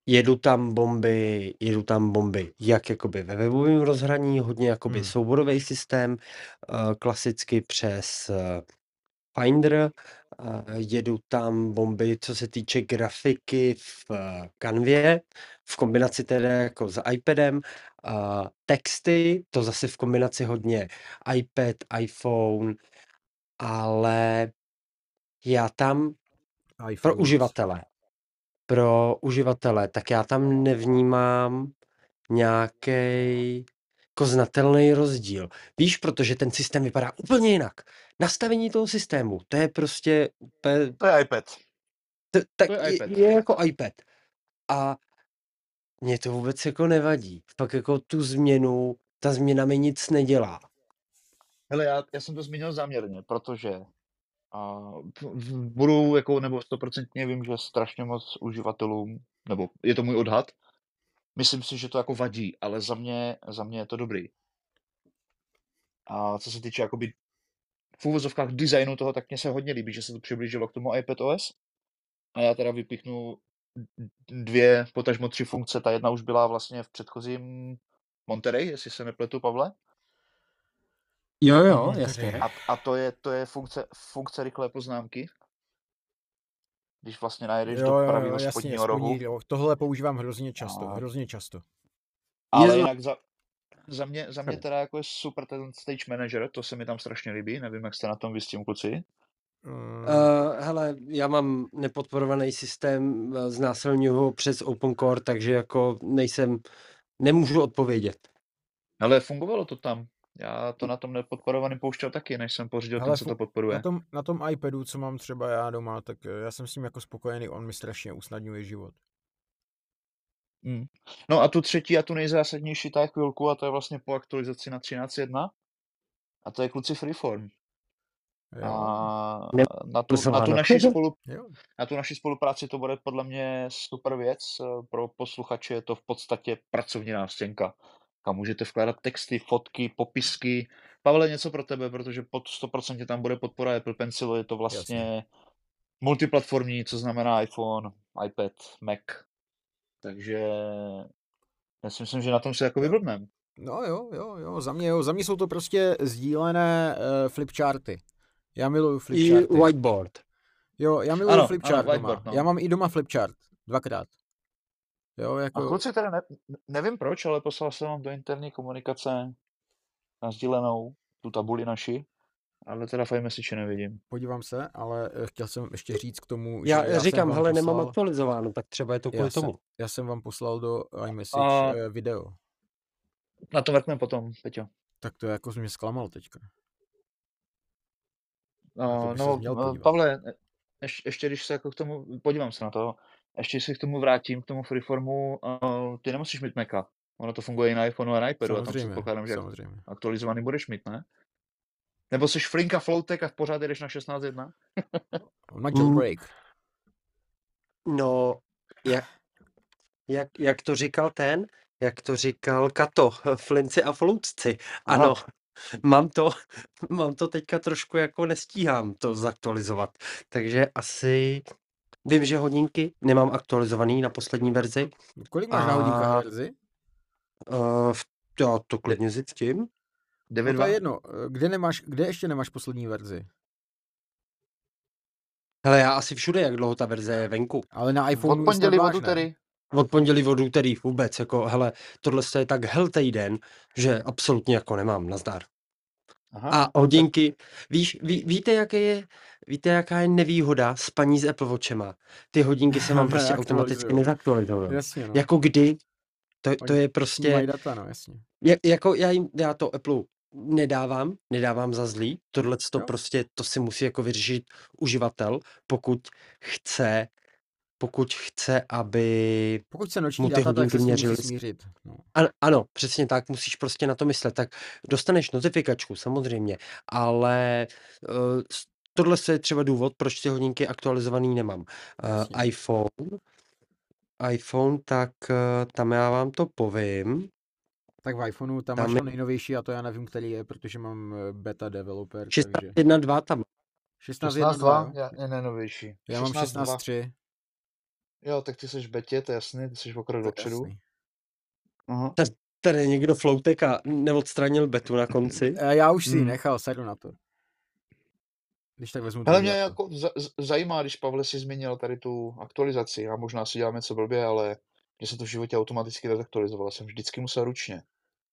jedu tam bomby, jedu tam bomby, jak jakoby ve webovém rozhraní, hodně jakoby Hmm. souborový systém, eh, klasicky přes eh, Finder, eh, jedu tam bomby, co se týče grafiky v Canvě, v kombinaci teda jako s iPadem, texty, to zase v kombinaci hodně iPad, iPhone, ale já tam pro iPhone. uživatele. Pro uživatele, tak já tam nevnímám nějaký jako znatelný rozdíl. Víš, protože ten systém vypadá úplně jinak. Nastavení toho systému, to je prostě úplně, To je iPad. to, tak To je je, iPad. je jako iPad. A mě to vůbec jako nevadí. Fakt jako tu změnu, ta změna mi nic nedělá. Hele, já, já jsem to zmínil záměrně, protože a budu jako, nebo stoprocentně vím, že strašně moc uživatelům, nebo je to můj odhad, myslím si, že to jako vadí, ale za mě, za mě je to dobrý. A co se týče jakoby v úvozovkách designu toho, tak mně se hodně líbí, že se to přiblížilo k tomu iPad OS. A já teda vypichnu dvě, potažmo tři funkce. Ta jedna už byla vlastně v předchozím Monterey, jestli se nepletu, Pavle. Jo, jo, jasně. A, a to je, to je funkce, funkce rychlé poznámky. Když vlastně najedeš Jo, do jo, jo, pravého jasně, spodního rohu. roh. Tohle používám hrozně často, A- hrozně často. Ale Je- jinak za, za, mě, za mě teda jako je super ten stage manager, to se mi tam strašně líbí, nevím, jak jste na tom vy s tím kluci. Mm, Uh, hele, já mám nepodporovaný systém, eh, znásilňuji ho přes Open Core, takže jako nejsem, nemůžu odpovědět. Ale fungovalo to tam. Já to na tom nepodporovaným pouštěl taky, než jsem pořídil ten, co to podporuje. na, tom, na tom iPadu, co mám třeba já doma, tak eh, já jsem s ním jako spokojený, on mi strašně usnadňuje život. Mm. No a tu třetí a tu nejzásadnější ta je chvilku a to je vlastně po aktualizaci na 13.1 a to je kluci Freeform. Jo, A na tu, na, tu naši spolu, na tu naši spolupráci to bude podle mě super věc. Pro posluchače je to v podstatě pracovní nástěnka, kam můžete vkládat texty, fotky, popisky. Pavle, něco pro tebe, protože pod 100% tam bude podpora Apple Pencilu, je to vlastně multiplatformní, co znamená iPhone, iPad, Mac. Takže já si myslím, že na tom se jako vyblbneme. No jo, jo, jo, za mě jo, za mě jsou to prostě sdílené uh, flipcharty. Já miluju I flipcharty. whiteboard. Jo, já miluju Ano, flipchart ano, doma. whiteboard, no. Já mám i doma flipchart, dvakrát. Jo, A jako, kluci teda ne, nevím proč, ale poslal jsem vám do interní komunikace na sdílenou tu tabuli naši, ale teda v iMessage nevidím. podívám se, ale eh, chtěl jsem ještě říct k tomu, Já, že já jsem říkám, hele, nemám poslal, aktualizováno, tak třeba je to kvůli Já jsem- tomu. já jsem vám poslal do iMessage A- eh, video. Na to mrkneme potom, Peťo. Tak to jako mě zklamal teďka. No, no no. Pavle, ješ, ještě když se jako k tomu, podívám se na to, ještě si k tomu vrátím, k tomu freeformu, uh, ty nemusíš mít Maca. Ono to funguje i na iPhoneu a na iPadu, a tam Samozřejmě, předpokládám, že samozřejmě. aktualizovaný budeš mít, ne? Nebo jsi flinka floutek a pořád jdeš na 16.1? On má Mm. jailbreak. No, jak, jak, jak to říkal ten, jak to říkal Kato, flinci a floucci. Aha. Ano, mám to, mám to teďka trošku jako nestíhám to zaktualizovat. Takže asi vím, že hodinky nemám aktualizovaný na poslední verzi. Kolik máš na hodinkách A- verzi? Uh, já to klidně zjistím. No to 9.2? je jedno. Eh, Kde, nemáš, kde ještě nemáš poslední verzi? Hele, já asi všude, jak dlouho ta verze je venku. Ale na iPhoneu Od pondělí, od úterý. Od pondělí, od úterý vůbec, jako hele, tohle je tak heltej den, že absolutně jako nemám, nazdar. Aha. A hodinky, víš, ví, víte, jaké je, víte, jaká je nevýhoda spaní s Apple Watchema? Ty hodinky se vám prostě automaticky nezaktualizují. Jasně, no. Jako kdy? To, to je Mají prostě, data, no, jasně. je, jako já jim, já to Apple nedávám, nedávám za zlý, tohle to prostě, to si musí jako vyřešit uživatel, pokud chce, pokud chce, aby Pokud se noční mu ty data, tak hodinky se musí smířit. No. Ano, ano, přesně tak, musíš prostě na to myslet. Tak dostaneš notifikačku, samozřejmě, ale uh, tohle je třeba důvod, proč ty hodinky aktualizovaný nemám. Uh, iPhone, iPhone, tak uh, tam já vám to povím. Tak v iPhoneu tam, Tam máš je- nejnovější a to já nevím, který je, protože mám beta developer, takže 16.1.2 tam. 16.1.2, 16.2 jo? je, nejnovější. Já mám 16.2. 16.3, Jo, tak ty jsi v betě, to je jasný, ty jsi o krok to dopředu. Aha. Tady někdo floutek a neodstranil betu na konci. Eh, Já už si ji Hmm. nechal, sedu na to. Když tak vezmu druhý mě laptop. jako za- z- zajímá, když Pavle si zmínil tady tu aktualizaci, a možná si děláme co blbě, ale mně se to v životě automaticky nezaktualizovalo, jsem vždycky musel ručně.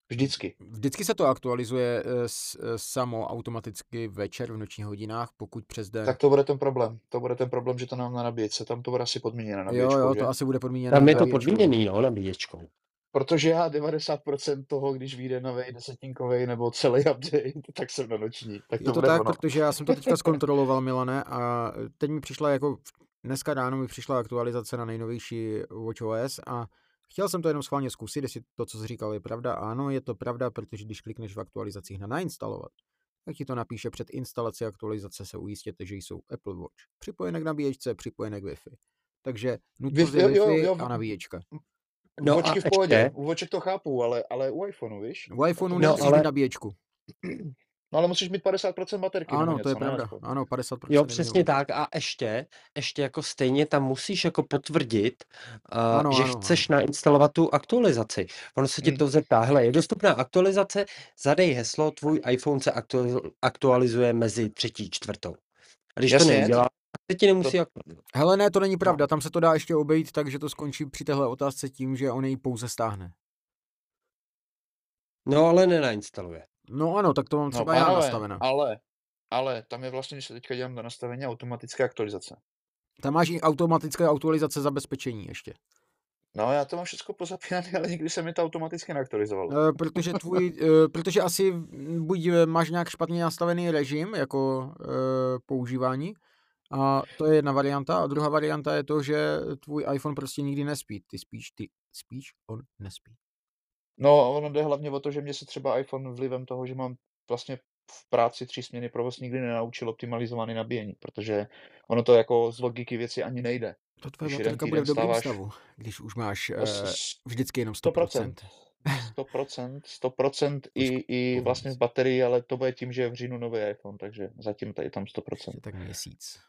Vždycky. Vždycky se to aktualizuje eh, s, eh, samo automaticky večer v nočních hodinách, pokud přes den. Tak to bude ten problém. To bude ten problém, že to nám na nabíječce, tam to bude asi podmíněno jo, nabíječkou, jo, že? to asi bude podmíněné. Tam je to podmíněný, no, nabíječkou. Protože já 90% toho, když vyjde nový desetinkový nebo celý update, tak jsem na noční. Tak to, Je to bude tak, ono. protože já jsem to teďka zkontroloval, Milane, a teď mi přišla jako, dneska ráno mi přišla aktualizace na nejnovější WatchOS a chtěl jsem to jenom schválně zkusit, jestli to, co jsi říkal, je pravda. Ano, je to pravda, protože když klikneš v aktualizacích na nainstalovat, tak ti to napíše před instalací aktualizace se ujistěte, že jsou Apple Watch připojené k nabíječce, připojené k Wi-Fi. Takže nutnost je Wi-Fi, jo, Wi-Fi jo, a nabíječka. No Vočky a v pohodě, ještě, u voček to chápu, ale, ale u iPhoneu, víš? U iPhoneu No, ale- nabíječku. No ale musíš mít 50% baterky Ano, něco, to je ne? pravda. aspoň. Ano, 50% jo, přesně minimum. tak a ještě, ještě jako stejně tam musíš jako potvrdit, uh, Ano, že ano, chceš nainstalovat tu aktualizaci. Ono se ti Hmm. to zeptá, hele, je dostupná aktualizace, zadej heslo, tvůj iPhone se aktualiz- aktualizuje mezi třetí čtvrtou. A když to Jasně, neudělá, tak se ti nemusí aktualizovat. Hele, ne, to není No. pravda. Tam se to dá ještě obejít tak, že to skončí při téhle otázce tím, že on ji pouze stáhne. No ale nenainstaluje. No ano, tak to mám No třeba já pánové, nastaveno. ale, ale tam je vlastně, když se teďka dělám do nastavení automatické aktualizace. Tam máš i automatické aktualizace zabezpečení ještě. No já to mám všechno pozapínané, ale nikdy se mi to automaticky neaktualizovalo. E, protože tvůj, e, protože asi buď e, máš nějak špatně nastavený režim jako e, používání, a to je jedna varianta. A druhá varianta je to, že tvůj iPhone prostě nikdy nespí. Ty spíš, ty spíš, on nespí. No ono jde hlavně o to, že mě se třeba iPhone vlivem toho, že mám vlastně v práci tři směny provoz nikdy nenaučil optimalizovaný nabíjení, protože ono to jako z logiky věci ani nejde. To tvoje baterka bude v dobrém stáváš- stavu, když už máš s- vždycky jenom 100%. 100%. 100%, 100% i, i vlastně v baterii, ale to bude tím, že je v říjnu nový iPhone, takže zatím tady tam 100%. Ještě tak měsíc.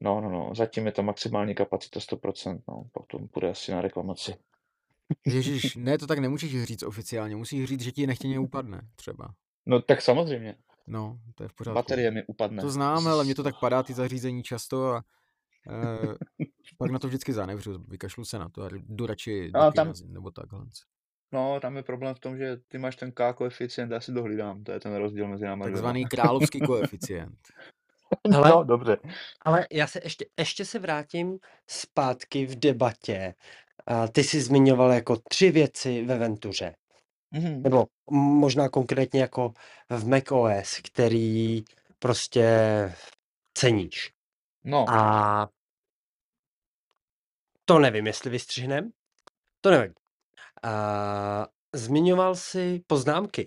No, no, no, zatím je to maximální kapacita 100%, no, potom bude asi na reklamaci. Ježíš, ne, to tak nemůžeš říct oficiálně, musíš říct, že ti nechtěně upadne třeba. No tak samozřejmě, No, to je v pořádku. baterie mi upadne. To znám, ale mě to tak padá, ty zařízení často a e, pak na to vždycky zanevřu, vykašlu se na to a jdu radši do Ale kina, tam- nebo takhle. No, tam je problém v tom, že ty máš ten K koeficient, já si to hlídám, to je ten rozdíl mezi náma dvěma. Takzvaný královský koeficient. Hele, No, dobře. Ale já se ještě, ještě se vrátím zpátky v debatě. A ty jsi zmiňoval jako tři věci ve Ventuře. Mhm. Nebo možná konkrétně jako v macOS, který prostě ceníš. No, A to nevím, jestli vystřihnem. To nevím. A zmiňoval jsi poznámky.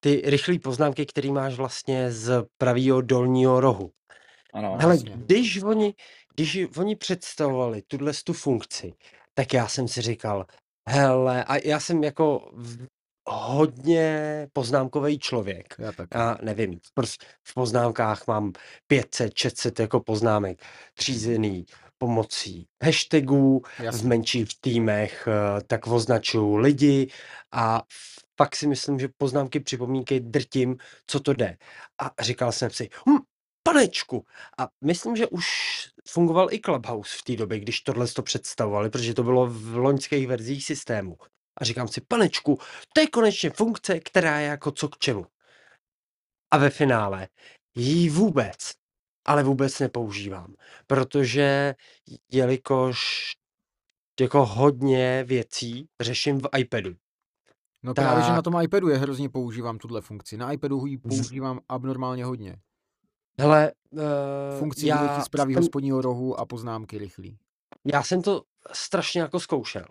Ty rychlé poznámky, které máš vlastně z pravého dolního rohu. ano. Hele, jasně. když oni, když oni představovali tuhle tu funkci, tak já jsem si říkal, hele, a já jsem jako v- hodně poznámkový člověk. Já taky. Já nevím, prostě v poznámkách mám 500, 600 jako poznámek třízený pomocí hashtagů, v Jasně. menších týmech eh, tak označuju lidi a pak si myslím, že poznámky, připomínky drtím, co to jde. A říkal jsem si, hm, panečku. A myslím, že už fungoval i Clubhouse v té době, když tohle to představovali, protože to bylo v loňských verzích systému. A říkám si, panečku, to je konečně funkce, která je jako co k čemu. A ve finále ji vůbec, ale vůbec nepoužívám, protože jelikož jako hodně věcí řeším v iPadu. No právě, že na tak- tom iPadu je hrozně používám tuhle funkci. Na iPadu ji používám abnormálně hodně. Hele, uh, Funkci já, zprávy jsem, hospodního rohu a poznámky rychlý. já jsem to strašně jako zkoušel.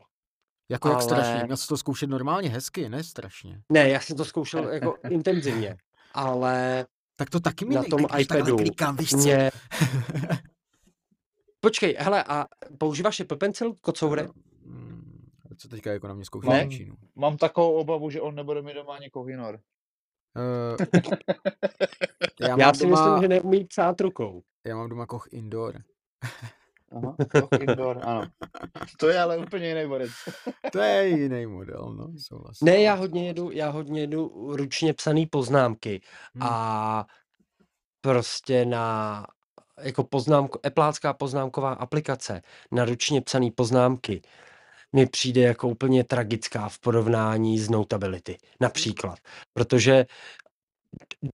Jako jak Ale- strašně. Měl jsi to zkoušet normálně, hezky, ne strašně. Ne, já jsem to zkoušel jako intenzivně, ale Tak to taky mi na tom iPadu klikám, víš co? mě... Počkej, hele, a používáš Apple Pencil, kocoure? Hmm, Co teďka jako na mě zkoušet Ne. Čínu? Mám takovou obavu, že on nebude mít doma ani Kohinor. Já, Já si doma, myslím, že neumí psát rukou. já mám doma Koch Indoor. Aha, Koch Indoor, ano. To je ale úplně jiný borec. To je jiný model, no, souhlasím. Ne, já hodně jedu, já hodně jedu ručně psaný poznámky Hmm. a prostě na jako poznámko, Appleácká poznámková aplikace na ručně psaný poznámky mi přijde jako úplně tragická v porovnání s Notability, například. Protože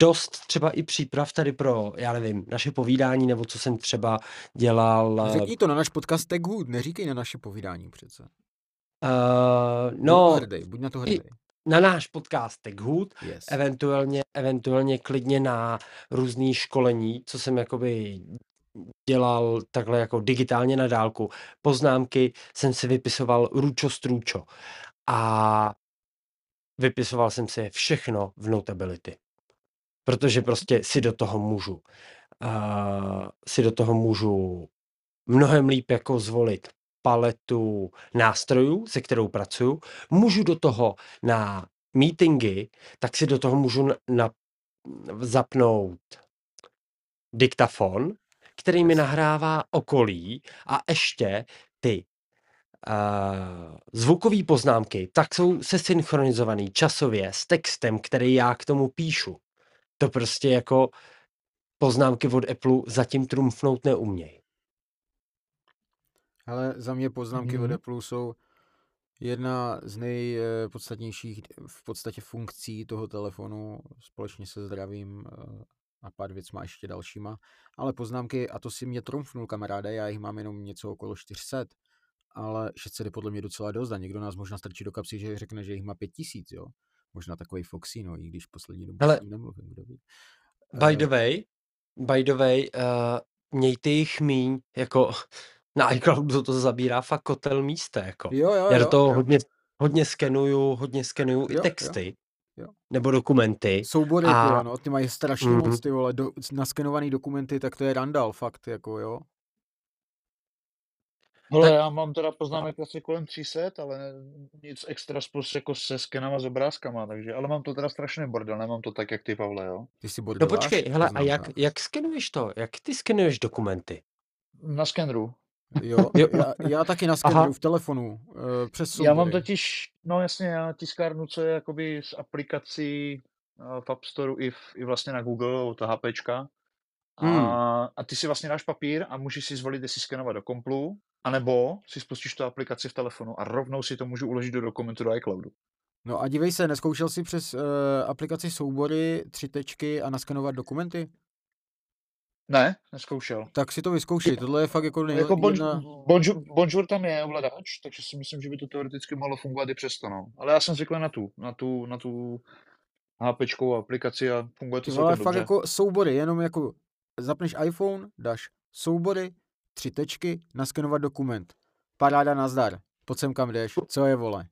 dost třeba i příprav tady pro, já nevím, naše povídání, nebo co jsem třeba dělal. Řekni to na náš podcast Tech Hood, neříkej na naše povídání přece. Uh, Buď na to no, hrdej, buď na to hrdej. na náš podcast Tech Hood, Yes. eventuálně, eventuálně klidně na různý školení, co jsem jakoby dělal takhle jako digitálně na dálku. Poznámky jsem si vypisoval ručo strůčo a vypisoval jsem si všechno v Notability. Protože prostě si do toho můžu uh, si do toho můžu mnohem líp jako zvolit paletu nástrojů, se kterou pracuju. Můžu do toho na meetingy, tak si do toho můžu na, na, zapnout diktafon, který mi nahrává okolí a ještě ty uh, zvukové poznámky, tak jsou se synchronizovaný časově s textem, který já k tomu píšu. To prostě jako poznámky od Apple zatím trumfnout neumějí. Ale za mě poznámky mm-hmm. od Mhm. Apple jsou jedna z nejpodstatnějších v podstatě funkcí toho telefonu společně se zdravím eh, a pár věcma ještě dalšíma. Ale poznámky, a to si mě trumfnul kamaráde, já jich mám jenom něco okolo 400, ale 600 je podle mě docela dost a někdo nás možná strčí do kapsy, že řekne, že jich má 5000, jo. Možná takový Foxy, no, i když poslední dobu ním nemluvím, kdo ví. By the Eh, way, by the way, uh, mějte jich míň, jako na iCloudu to zabírá fakt kotel místa, jako. Jo, jo, Já do jo, toho jo, hodně, hodně skenuju, hodně skenuju i jo, jo, texty, jo. nebo dokumenty Soubory, ty a ano, ty mají strašně mm, moc, ty vole, do, naskenovaný dokumenty, tak to je randal, fakt, jako jo. Hele, tak já mám teda poznámek asi kolem 300, ale ne- nic extra spos jako se skenama s obrázkama, takže, ale mám to teda strašný bordel, nemám to tak, jak ty, Pavle, jo. Ty si no bordelář, počkej, hele, a jak, jak skenuješ to? Jak ty skenuješ dokumenty? Na skenru. Jo, Jo, já, já taky aha, naskenuju v telefonu, uh, přes Já mám totiž, no jasně, já tiskárnu, co je jakoby z aplikací eh, v App Store i, v, i vlastně na Google, od HPčka. hmm. A, a ty si vlastně dáš papír a můžeš si zvolit, jestli skenovat do komplu, anebo si spustíš tu aplikaci v telefonu a rovnou si to můžu uložit do dokumentu do iCloudu. No a dívej se, neskoušel jsi přes uh, aplikaci soubory, tři tečky a naskenovat dokumenty? Ne, neskoušel. Tak si to vyzkoušej, tohle je fakt jako nej, Jako bon, jedna... bonjour, bonjour tam je ovladač, takže si myslím, že by to teoreticky mohlo fungovat i přesto, no. Ale já jsem zvyklý na tu, na tu, na tu HPčkovou aplikaci a funguje to celkem fakt dobře. jako soubory, jenom jako zapneš iPhone, dáš soubory, tři tečky, naskenovat dokument. Paráda nazdar, pojď sem kam jdeš, co je vole.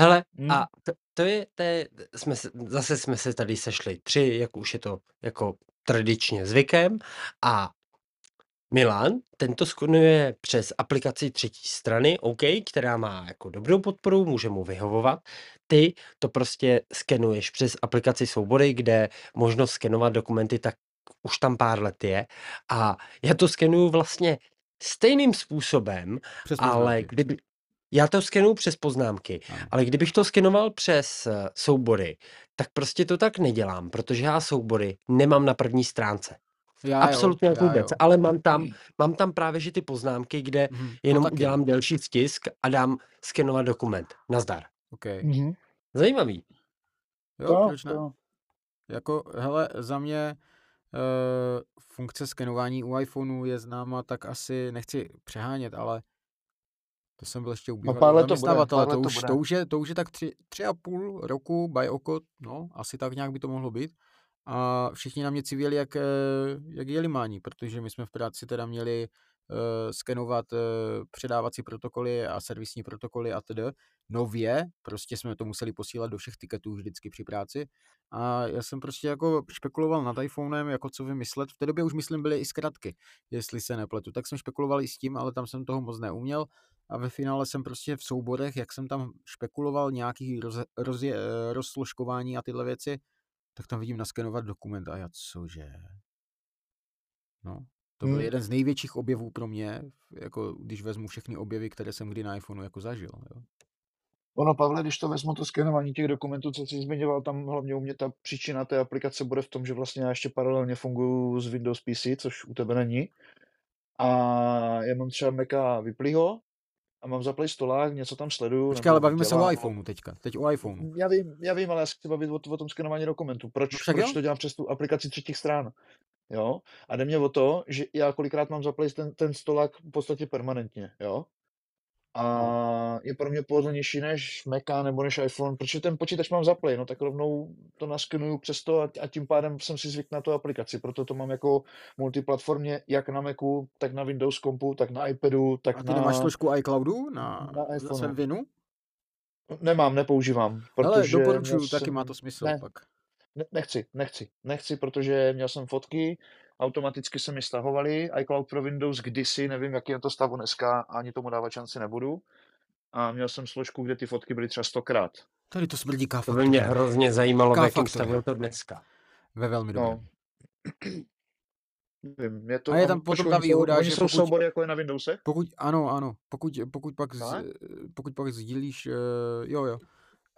Hele, Hm? a to, to je, to je jsme se, zase jsme se tady sešli tři, jak už je to jako tradičně zvykem a Milan, ten to skenuje přes aplikaci třetí strany, OK, která má jako dobrou podporu, může mu vyhovovat. Ty to prostě skenuješ přes aplikaci soubory, kde možnost skenovat dokumenty tak už tam pár let je. A já to skenuju vlastně stejným způsobem, Přes ale poznámky. kdyby... Já to skenuju přes poznámky, Ano. ale kdybych to skenoval přes eh, soubory, tak prostě to tak nedělám, protože já soubory nemám na první stránce. Já jo, Absolutně já vůbec, jo. ale mám tam, mám tam právě že ty poznámky, kde to jenom taky. udělám delší stisk a dám skenovat dokument. Nazdar. OK. Mhm. Zajímavý. Jo, To, proč ne? to. Jako, hele, za mě funkce skenování u iPhoneu je známa, tak asi nechci přehánět, ale to jsem byl ještě u No bývalého pár let to bude, zaměstnavatele, pár to to už, bude. to, už je, to už je tak tři, tři a půl roku by oko, no, asi tak nějak by to mohlo být. A všichni na mě civěli, jak, eh, jak jelimání, protože my jsme v práci teda měli skenovat uh, předávací protokoly a servisní protokoly a td. Nově, prostě jsme to museli posílat do všech tiketů vždycky při práci. A já jsem prostě jako špekuloval nad iPhonem, jako co vymyslet. V té době už myslím byly i zkratky, jestli se nepletu. Tak jsem špekuloval i s tím, ale tam jsem toho moc neuměl. A ve finále jsem prostě v souborech, jak jsem tam špekuloval nějaký roz, rozje, eh, rozsložkování a tyhle věci, tak tam vidím naskenovat dokument a já cože? No, to byl Hmm. jeden z největších objevů pro mě, jako když vezmu všechny objevy, které jsem kdy na iPhoneu jako zažil. Jo. Ono, Pavle, když to vezmu to skenování těch dokumentů, co jsi zmiňoval, tam hlavně u mě ta příčina té aplikace bude v tom, že vlastně já ještě paralelně funguji s Windows PC, což u tebe není. A já mám třeba Maca vyplýho a mám zaplej stolák, něco tam sleduju. Počkej, ale bavíme se o dělám. iPhoneu teďka. Teď o iPhoneu. Já vím, já vím, ale já se chci bavit o, o tom skenování dokumentů. Proč, No proč jo. to dělám přes tu aplikaci třetích stran? Jo? A jde mě o to, že já kolikrát mám zaplej ten, ten stolák v podstatě permanentně. Jo? A No. je pro mě pohodlnější než Maca nebo než iPhone, protože ten počítač mám zaplay, no tak rovnou to naskenuju přes to a, a tím pádem jsem si zvykl na tu aplikaci, proto to mám jako multiplatformně jak na Macu, tak na Windows kompu, tak na iPadu, tak A ty na... nemáš složku iCloudu na, na iPhoneu. svém Vinu? Nemám, nepoužívám, Ale protože doporučuju, měl taky jsem... má to smysl Ne, pak. Ne, nechci, nechci, nechci, protože měl jsem fotky, automaticky se mi stahovaly, iCloud pro Windows kdysi, nevím, jaký je to stavu dneska, ani tomu dávat šanci nebudu. A měl jsem složku, kde ty fotky byly třeba stokrát. Tady to smrdí To by mě hrozně zajímalo, v jakém stavu je to dneska. Ve velmi dobrém. No. Nevím, je to, A je tam potom ta výhoda, že jsou pokud- soubory, jako je na Windowsech? Pokud, ano, ano, pokud, pokud pak, z, pokud pak sdílíš, uh, jo, jo,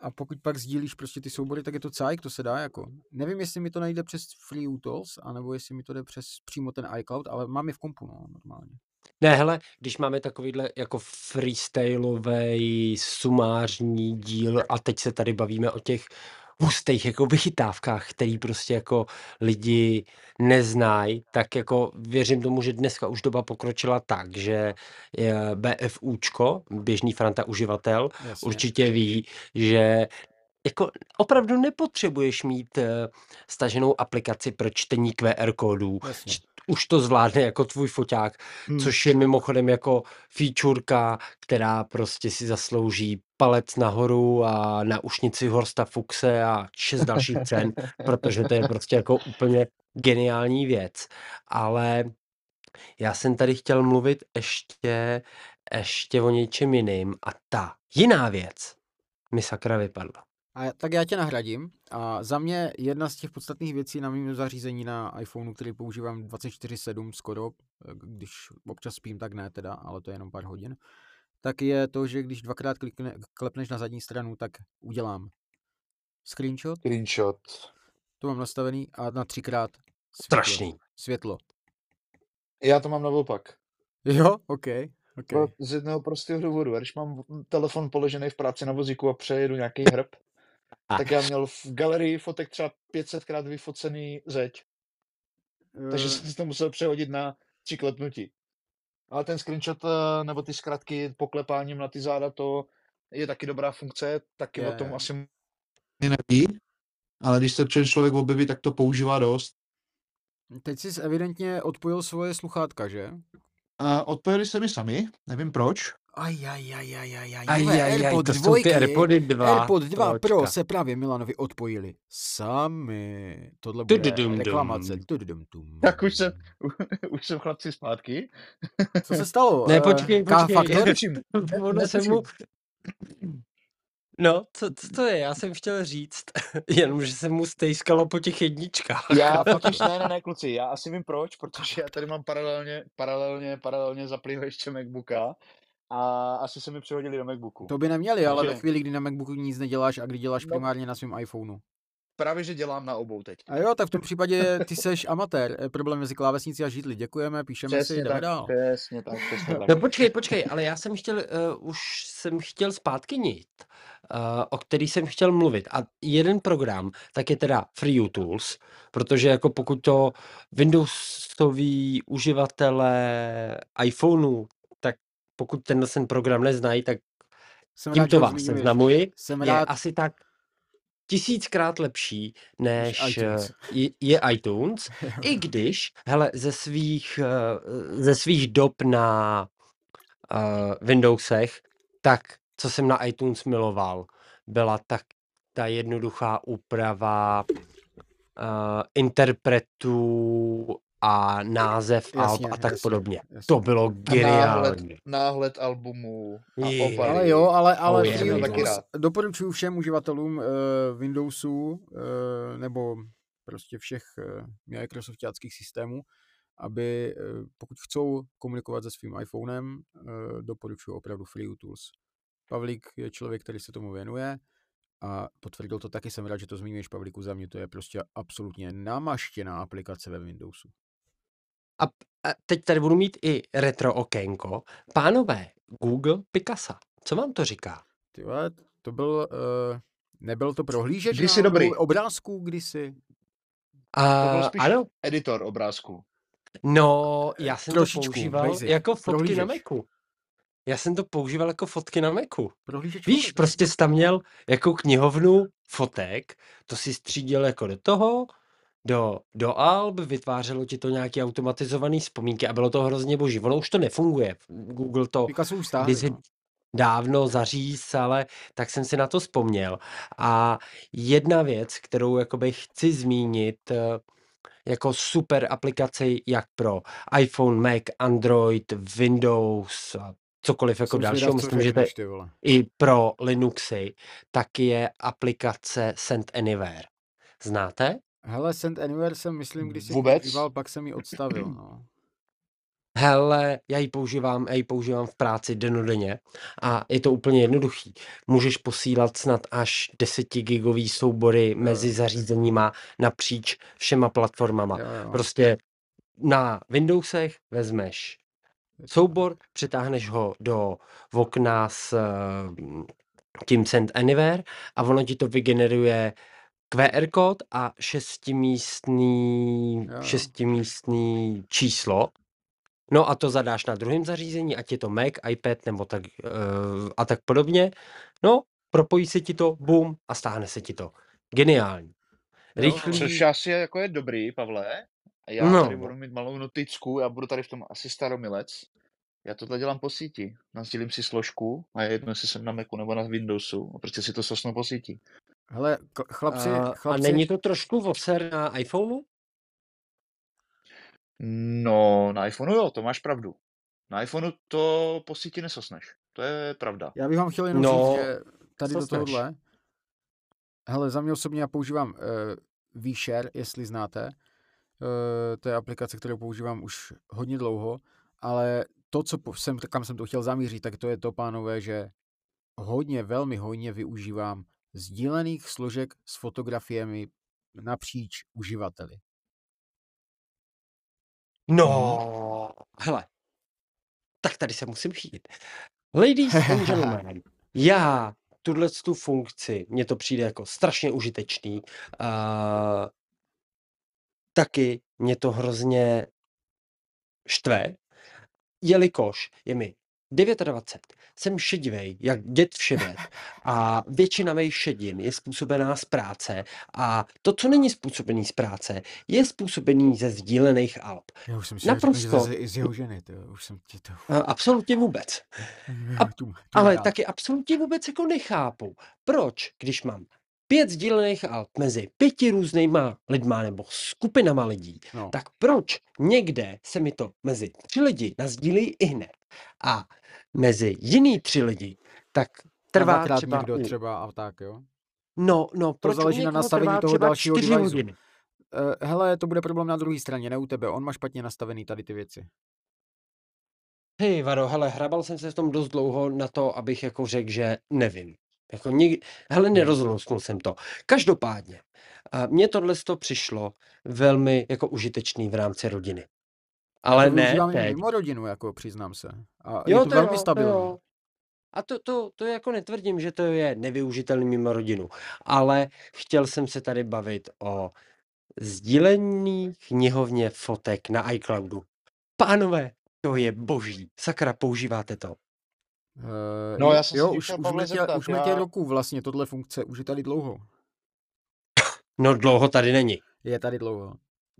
a pokud pak sdílíš prostě ty soubory, tak je to cajk, to se dá jako. Nevím, jestli mi to nejde přes Free Utils, anebo jestli mi to jde přes přímo ten iCloud, ale mám je v kompu, no, normálně. Ne, hele, když máme takovýhle jako freestyleový sumářní díl a teď se tady bavíme o těch hustých jako vychytávkách, který prostě jako lidi neznají, tak jako věřím tomu, že dneska už doba pokročila tak, že BFUčko, běžný Franta uživatel, Jasně. určitě ví, že jako opravdu nepotřebuješ mít eh, staženou aplikaci pro čtení QR kódů. Jasně. Už to zvládne jako tvůj foťák, Hmm. což je mimochodem jako featureka, která prostě si zaslouží palec nahoru a na ušnici Horsta Fuxe a šest dalších cen, protože to je prostě jako úplně geniální věc. Ale já jsem tady chtěl mluvit ještě, ještě o něčem jiným a ta jiná věc mi sakra vypadla. A tak já tě nahradím. A za mě jedna z těch podstatných věcí na mém zařízení na iPhoneu, který používám 24-7 skoro, eh, když občas spím, tak ne teda, ale to je jenom pár hodin, tak je to, že když dvakrát klikne, klepneš na zadní stranu, tak udělám screenshot, Screenshot. to mám nastavený, a na třikrát světlo. Strašný. Světlo. Já to mám naopak. Jo, OK. OK. Pro, z jednoho prostého důvodu. A Když mám telefon položený v práci na vozíku a přejedu nějaký hrb, A. tak já měl v galerii fotek třeba 500krát vyfocený zeď. Takže Eh, jsem si to musel přehodit na tři klepnutí. Ale ten screenshot eh, nebo ty zkratky poklepáním na ty záda, to je taky dobrá funkce, taky Je, o tom asi neví, ale když se před člověk objeví, tak to používá dost. Teď jsi evidentně odpojil svoje sluchátka, že? A odpojili se mi sami, nevím proč. Aj, aj, aj, aj, aj, aj, Aj, aj, aj, AirPod to jsou dvojky, ty AirPody 2. AirPod 2 Pro Pročka. se právě Milanovi odpojili sami. Tohle bude Tududum reklamace. dum. Tududum dum. Tak už jsem, už jsem chlapci zpátky. Co se stalo? Ne, Eh, počkej, počkej. K-faktor? Netuším. Ono se mu... No, co, co to je? Já jsem chtěl říct, jenom, že se mu stejskalo po těch jedničkách. Já totiž, ne, ne, ne, kluci, já asi vím proč, protože já tady mám paralelně, paralelně, paralelně zaplýho ještě Macbooka a asi se mi přihodili do Macbooku. To by neměli, ale ve Takže- chvíli, kdy na Macbooku nic neděláš a kdy děláš No. primárně na svém iPhoneu. Právě, že dělám na obou teď. A jo, tak v tom případě ty seš amatér. Eh, Problém mezi klávesnicí a židli. Děkujeme, píšeme si, Přesně jdeme tak, dál. přesně tak, přesně tak. No počkej, počkej, ale já jsem chtěl, uh, už jsem chtěl zpátky nit, uh, o který jsem chtěl mluvit. A jeden program, tak je teda FreeUtools, protože jako pokud to Windowsoví uživatelé iPhoneu, pokud tenhle ten program neznají, tak Jsem rád, tímto ho vás seznamuji. Jsem Je rád, asi tak tisíckrát lepší než Než iTunes. eh, je, je iTunes, i když, hele, ze svých, eh, ze svých dob na uh, Windowsech, tak co jsem na iTunes miloval, byla tak ta jednoduchá úprava uh, interpretů a název Jasně, alb a tak jasně, podobně. jasně. To bylo náhled, geniální. náhled albumu a Je. Ale jo, ale, ale Oh, baby. taky rád. doporučuji všem uživatelům uh, Windowsů uh, nebo prostě všech uh, Microsoftických systémů, aby uh, pokud chcou komunikovat se svým iPhonem, uh, doporučuji opravdu Free Utils. Pavlík je člověk, který se tomu věnuje a potvrdil to taky, jsem rád, že to zmíníš, Pavlíku, za mě to je prostě absolutně namaštěná aplikace ve Windowsu. A, a teď tady budu mít i retro okénko. Pánové, Google Picasso, co vám to říká? Ty vole, to byl, uh, nebyl to prohlížeč Kdysi náhodou dobrý. obrázků kdysi? A, byl spíš ano, Editor obrázku. no, já jsem trošičku, to používal basic, jako fotky na prohlížeč. Macu. Já jsem to používal jako fotky na Macu. Prohlížeč Víš, prostě jsi tam měl jako knihovnu fotek, to si střídil jako do toho, do, do Alb, vytvářelo ti to nějaké automatizované vzpomínky a bylo to hrozně boží. Ono už to nefunguje. Google to Picasso už stáhli, kdysi, no. dávno zaříz, ale tak jsem si na to vzpomněl. A jedna věc, kterou jakoby chci zmínit, eh, jako super aplikaci jak pro iPhone, Mac, Android, Windows a cokoliv jako dalšího, myslím, že to i pro Linuxy, tak je aplikace Send Anywhere. Znáte? Hele, Send Anywhere jsem, myslím, když si Vůbec? používal, pak jsem ji odstavil, no. Hele, já ji používám, já ji používám v práci denodenně a je to úplně jednoduchý. Můžeš posílat snad až 10 gigový soubory mezi zařízeníma napříč všema platformama. Jo, jo. Prostě na Windowsech vezmeš soubor, přitáhneš ho do okna s eh, tím Send Anywhere a ono ti to vygeneruje QR kód a šestimístný, Jo. šestimístný číslo. No a to zadáš na druhém zařízení, ať je to Mac, iPad nebo tak eh, a tak podobně. No, propojí se ti to, bum, a stáhne se ti to. Geniální. Rychlý. Což asi je, jako je dobrý, Pavle. A já No. tady budu mít malou noticku, já budu tady v tom asi staromilec. Já tohle dělám po síti. Nasdílím si složku a je jedno, jestli jsem na Macu nebo na Windowsu. A prostě si to sosnu po síti. Hele, k- chlapci, A, a chlapci, není to trošku voser na iPhoneu? No, na iPhoneu jo, to máš pravdu. Na iPhoneu to po síti nesosneš. To je pravda. já bych vám chtěl jenom No, říct, že tady do tohohle, hele, za mě osobně já používám uh, VShare, jestli znáte. Uh, to je aplikace, kterou používám už hodně dlouho, ale to, co jsem, kam jsem to chtěl zamířit, tak to je to, pánové, že hodně, velmi hodně využívám sdílených složek s fotografiemi napříč uživateli. No, hele. Tak tady se musím chytit. Ladies and gentlemen, já tuhle tu funkci, mně to přijde jako strašně užitečný. Uh, taky mě to hrozně štve, jelikož je mi 29, jsem šedivej, jak dět vševět a většina mých šedin je způsobená z práce a to, co není způsobený z práce, je způsobený ze sdílených alb. Já už jsem si řekl, že Naprosto. z, z jeho ženy, to, už jsem ti to... Absolutně vůbec. A- Ale taky absolutně vůbec jako nechápu, proč, když mám pět sdílených alb mezi pěti různýma lidma nebo skupinama lidí, No. tak proč někde se mi to mezi tři lidi nazdílí i hned a mezi jiný tři lidi, tak trvá dvakrát třeba, někdo u- třeba a tak, jo. no, no, proč u záleží na nastavení toho třeba dalšího čtyři device. hodiny. Uh, hele, to bude problém na druhé straně, ne u tebe. On má špatně nastavený tady ty věci. Hej, Varo, hele, hrabal jsem se v tom dost dlouho na to, abych jako řekl, že nevím. Jako nik... Hele, nerozlousknul jsem to. Každopádně, a mně tohle to přišlo velmi jako užitečný v rámci rodiny. Ale to ne teď. mimo rodinu, jako přiznám se. A Jo, je to, to velmi jo, to stabilní. jo. A to, to, to jako netvrdím, že to je nevyužitelný mimo rodinu, ale chtěl jsem se tady bavit o sdílení knihovně fotek na iCloudu. Pánové, to je boží. Sakra, používáte to. Uh, No, já jsem se jo, už, už, mletě, zeptat, už mletě já- roku vlastně tohle funkce, už je tady dlouho. No dlouho tady není. Je tady dlouho.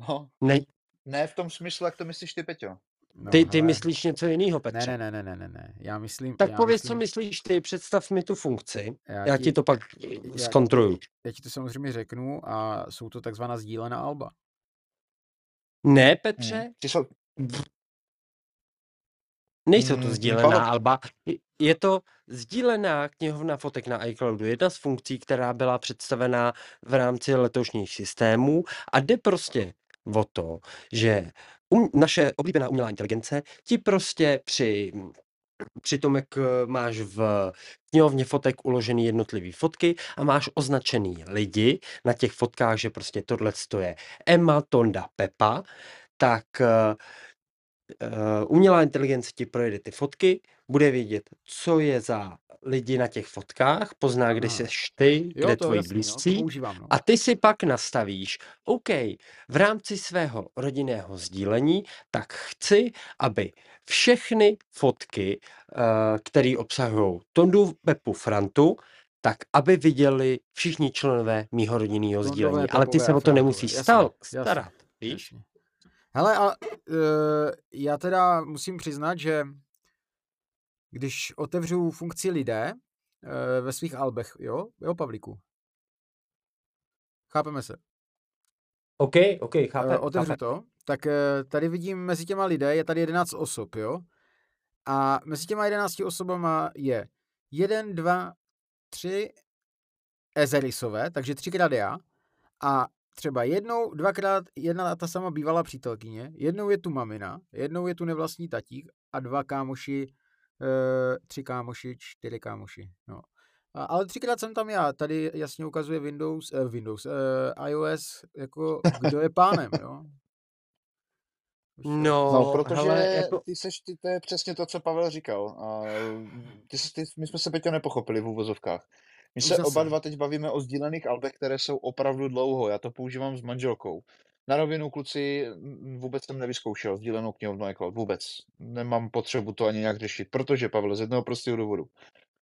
No, Ne, ne v tom smyslu, jak to myslíš ty, Peťo. No, ty, ty hele. myslíš něco jiného, Petře? Ne, ne, ne, ne, ne, ne. Já myslím... Tak já pověz, myslím, co myslíš ty, představ mi tu funkci, já, já ti to pak já- zkontroluju. já ti to samozřejmě řeknu a jsou to takzvaná sdílená alba. Ne, Petře, Hmm. Ty jsou, nejsou to Mm, sdílená Pavel- alba, Je- je to sdílená knihovna fotek na iCloudu, jedna z funkcí, která byla představená v rámci letošních systémů a jde prostě o to, že um, naše oblíbená umělá inteligence ti prostě při při tom, jak eh, máš v knihovně fotek uložený jednotlivý fotky a máš označený lidi na těch fotkách, že prostě tohle je Emma, Tonda, Pepa, tak uh, umělá inteligence ti projede ty fotky, bude vědět, co je za lidi na těch fotkách, pozná, kde seš ty, Jo, kde tvoji jasný, no, blízcí používám, no. a ty si pak nastavíš, OK, v rámci svého rodinného sdílení, tak chci, aby všechny fotky, eh, které obsahují Tondu, Pepu, Frantu, tak aby viděli všichni členové mýho rodinného sdílení. Ale ty se o to nemusíš jasně, stal, starat, víš? Jasně. Hele, a uh, já teda musím přiznat, že když otevřu funkci lidé eh, ve svých albech, jo, jo, Pavlíku? Chápeme se. OK, OK, Eh, otevřu chápe. to, tak eh, tady vidím mezi těma lidé, je tady 11 osob, jo? A mezi těma 11 osobama je 1, 2, 3 Ezerisové, takže třikrát já. A třeba jednou, dvakrát jedna ta sama bývalá přítelkyně, jednou je tu mamina, jednou je tu nevlastní tatík a dva kámoši, tři kámoši, čtyři kámoši. No. A, ale třikrát jsem tam já. Tady jasně ukazuje Windows, eh, Windows, eh, iOS, jako kdo je pánem, jo. Prostě- No, No, protože hele, jako, ty seš, ty, to je přesně to, co Pavel říkal. A ty, ty, my jsme se Peťo nepochopili v úvozovkách. My Už se oba zase. dva teď bavíme o sdílených albech, které jsou opravdu dlouho. Já to používám s manželkou. Na rovinu, kluci, vůbec jsem nevyzkoušel sdílenou knihovnu iCloud. Vůbec. Nemám potřebu to ani nějak řešit. Protože, Pavel, z jednoho prostého důvodu.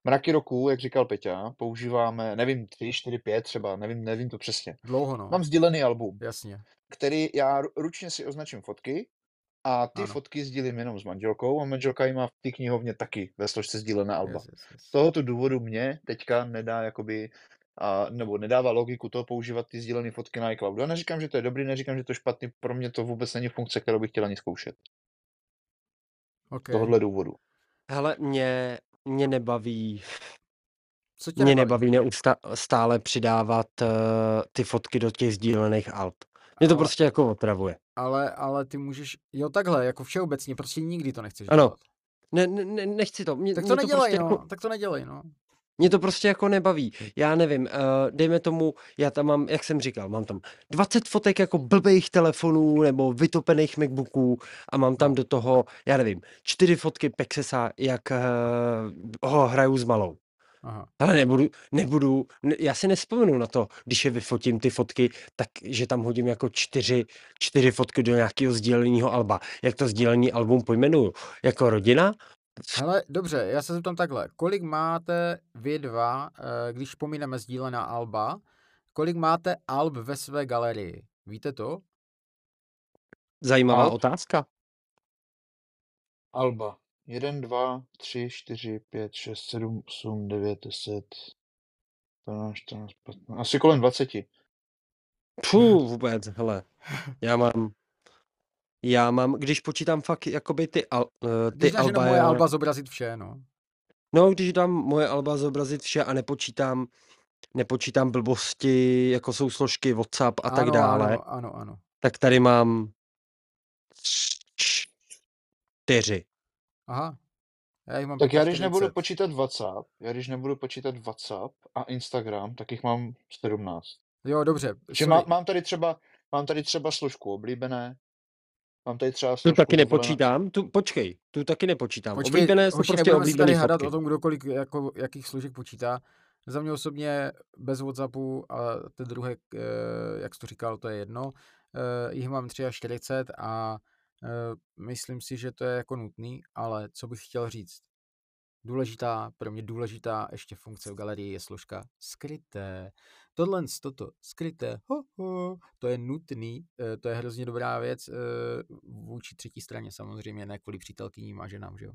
Mraky roků, jak říkal Peťa, používáme, nevím, 3, 4, 5 třeba, nevím, nevím to přesně. Dlouho, no. Mám sdílený album Jasně. který já ru- ručně si označím fotky a ty Ano. fotky sdílím jenom s manželkou a manželka ji má v té knihovně taky ve složce sdílená alba. Yes, yes, yes. Z tohoto důvodu mě teďka nedá jakoby, a, nebo nedává logiku to používat ty sdílené fotky na iCloudu. Já neříkám, že to je dobrý, neříkám, že to je špatný, pro mě to vůbec není funkce, kterou bych chtěl ani zkoušet. OK. Z tohohle důvodu. hele, mě, mě nebaví, Co tě mě nebaví? neustále přidávat uh, ty fotky do těch sdílených alb. Mě to Ale- prostě jako otravuje. Ale, ale ty můžeš, jo takhle, jako všeobecně, prostě nikdy to nechceš Ano. dělat. Ne, ne, ne, nechci to. Mě, Tak mě to to nedělej, prostě no, jako, tak to nedělej, no. Mě to prostě jako nebaví. Já nevím, uh, dejme tomu, já tam mám, jak jsem říkal, mám tam 20 fotek jako blbých telefonů nebo vytopených Macbooků a mám tam do toho, já nevím, čtyři fotky Pexesa, jak uh, ho hraju s malou. Aha. Ale nebudu, nebudu, ne, já si nespomenu na to, když je vyfotím ty fotky, tak že tam hodím jako čtyři, čtyři fotky do nějakého sdíleného alba. Jak to sdílený album pojmenuju? Jako rodina? Hele, dobře, já se zeptám takhle. Kolik máte vy dva, eh, když pomineme sdílená alba, kolik máte alb ve své galerii? Víte to? Zajímavá Alb? otázka. Alba. 1, 2, 3, 4, 5, 6, 7, 8, 9, 10, 12, 14, 15, asi kolem 20. Puh, vůbec, hele. Já mám, já mám, když počítám fakt jakoby ty, al, eh, ty Když dáš alba, moje já- alba zobrazit vše, no. no když dám moje alba zobrazit vše a nepočítám, nepočítám blbosti, jako jsou složky WhatsApp a tak ano, dále, Ano, ano, ano. tak tady mám čtyři. Aha. Já jich mám Tak já když nebudu 45. počítat WhatsApp, já když nebudu počítat WhatsApp a Instagram, tak jich mám 17. Jo, dobře, Že má, mám tady třeba, mám tady třeba složku oblíbené, mám tady třeba Tu taky nepočítám, tu, počkej, tu taky nepočítám. Počkej, oblíbené jsou hoši, prostě tady oblíbené hádat fotky. o tom, kdo kolik, jako, jakých složek počítá. Za mě osobně bez Whatsappu a ten druhé, eh, jak jsi to říkal, to je jedno. Eh, Jich mám 43 a eh, myslím si, že to je jako nutný, ale co bych chtěl říct. Důležitá, pro mě důležitá ještě funkce v galerii je složka skryté. Tohle, toto, skryté, ho, ho, to je nutný, eh, to je hrozně dobrá věc eh, vůči třetí straně samozřejmě, ne kvůli přítelkyním a ženám, že jo.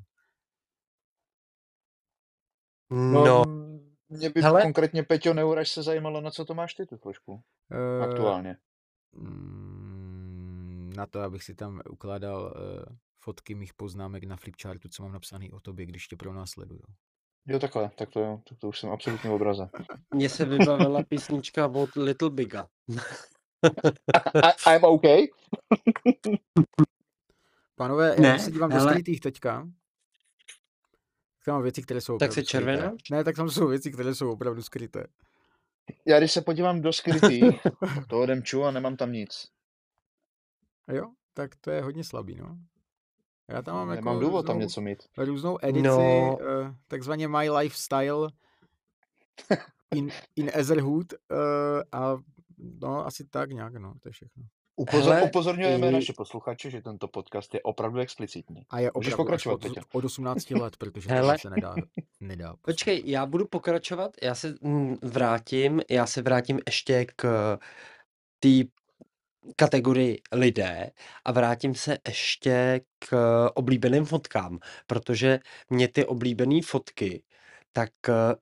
No, mm, mě by hele. konkrétně, Peťo, neuraž se zajímalo, na co to máš ty tu složku Eh, aktuálně. mm, na to, abych si tam ukládal eh, fotky mých poznámek na flipchartu, co mám napsaný o tobě, když tě pronásleduju. Jo, takhle, tak to, jo, tak to už jsem absolutně v obraze. mně se vybavila písnička od Little Biga. I, I'm okay. Pánové, já Ne, když se dívám do hele. skrytých teďka, tak tam mám věci, které jsou Tak se červená? Ne, tak tam jsou věci, které jsou opravdu skryté. Já když se podívám do skrytých, to odemču a nemám tam nic. Jo, tak to je hodně slabý, no. Já tam mám Nemám jako důvod tam různou, něco mít. různou edici, No. eh, takzvaně My Lifestyle in, in Etherhood eh, a no asi tak nějak, no, to je všechno. Upozor, Hele, upozorňujeme i- naše posluchače, že tento podcast je opravdu explicitní. A je Můžeš opravdu pokračovat, od, od 18 let, protože Hele. tohle se nedá, nedá. Počkej, já budu pokračovat, já se mm, vrátím, já se vrátím ještě k té kategorii lidé a vrátím se ještě k oblíbeným fotkám, protože mě ty oblíbené fotky, tak eh,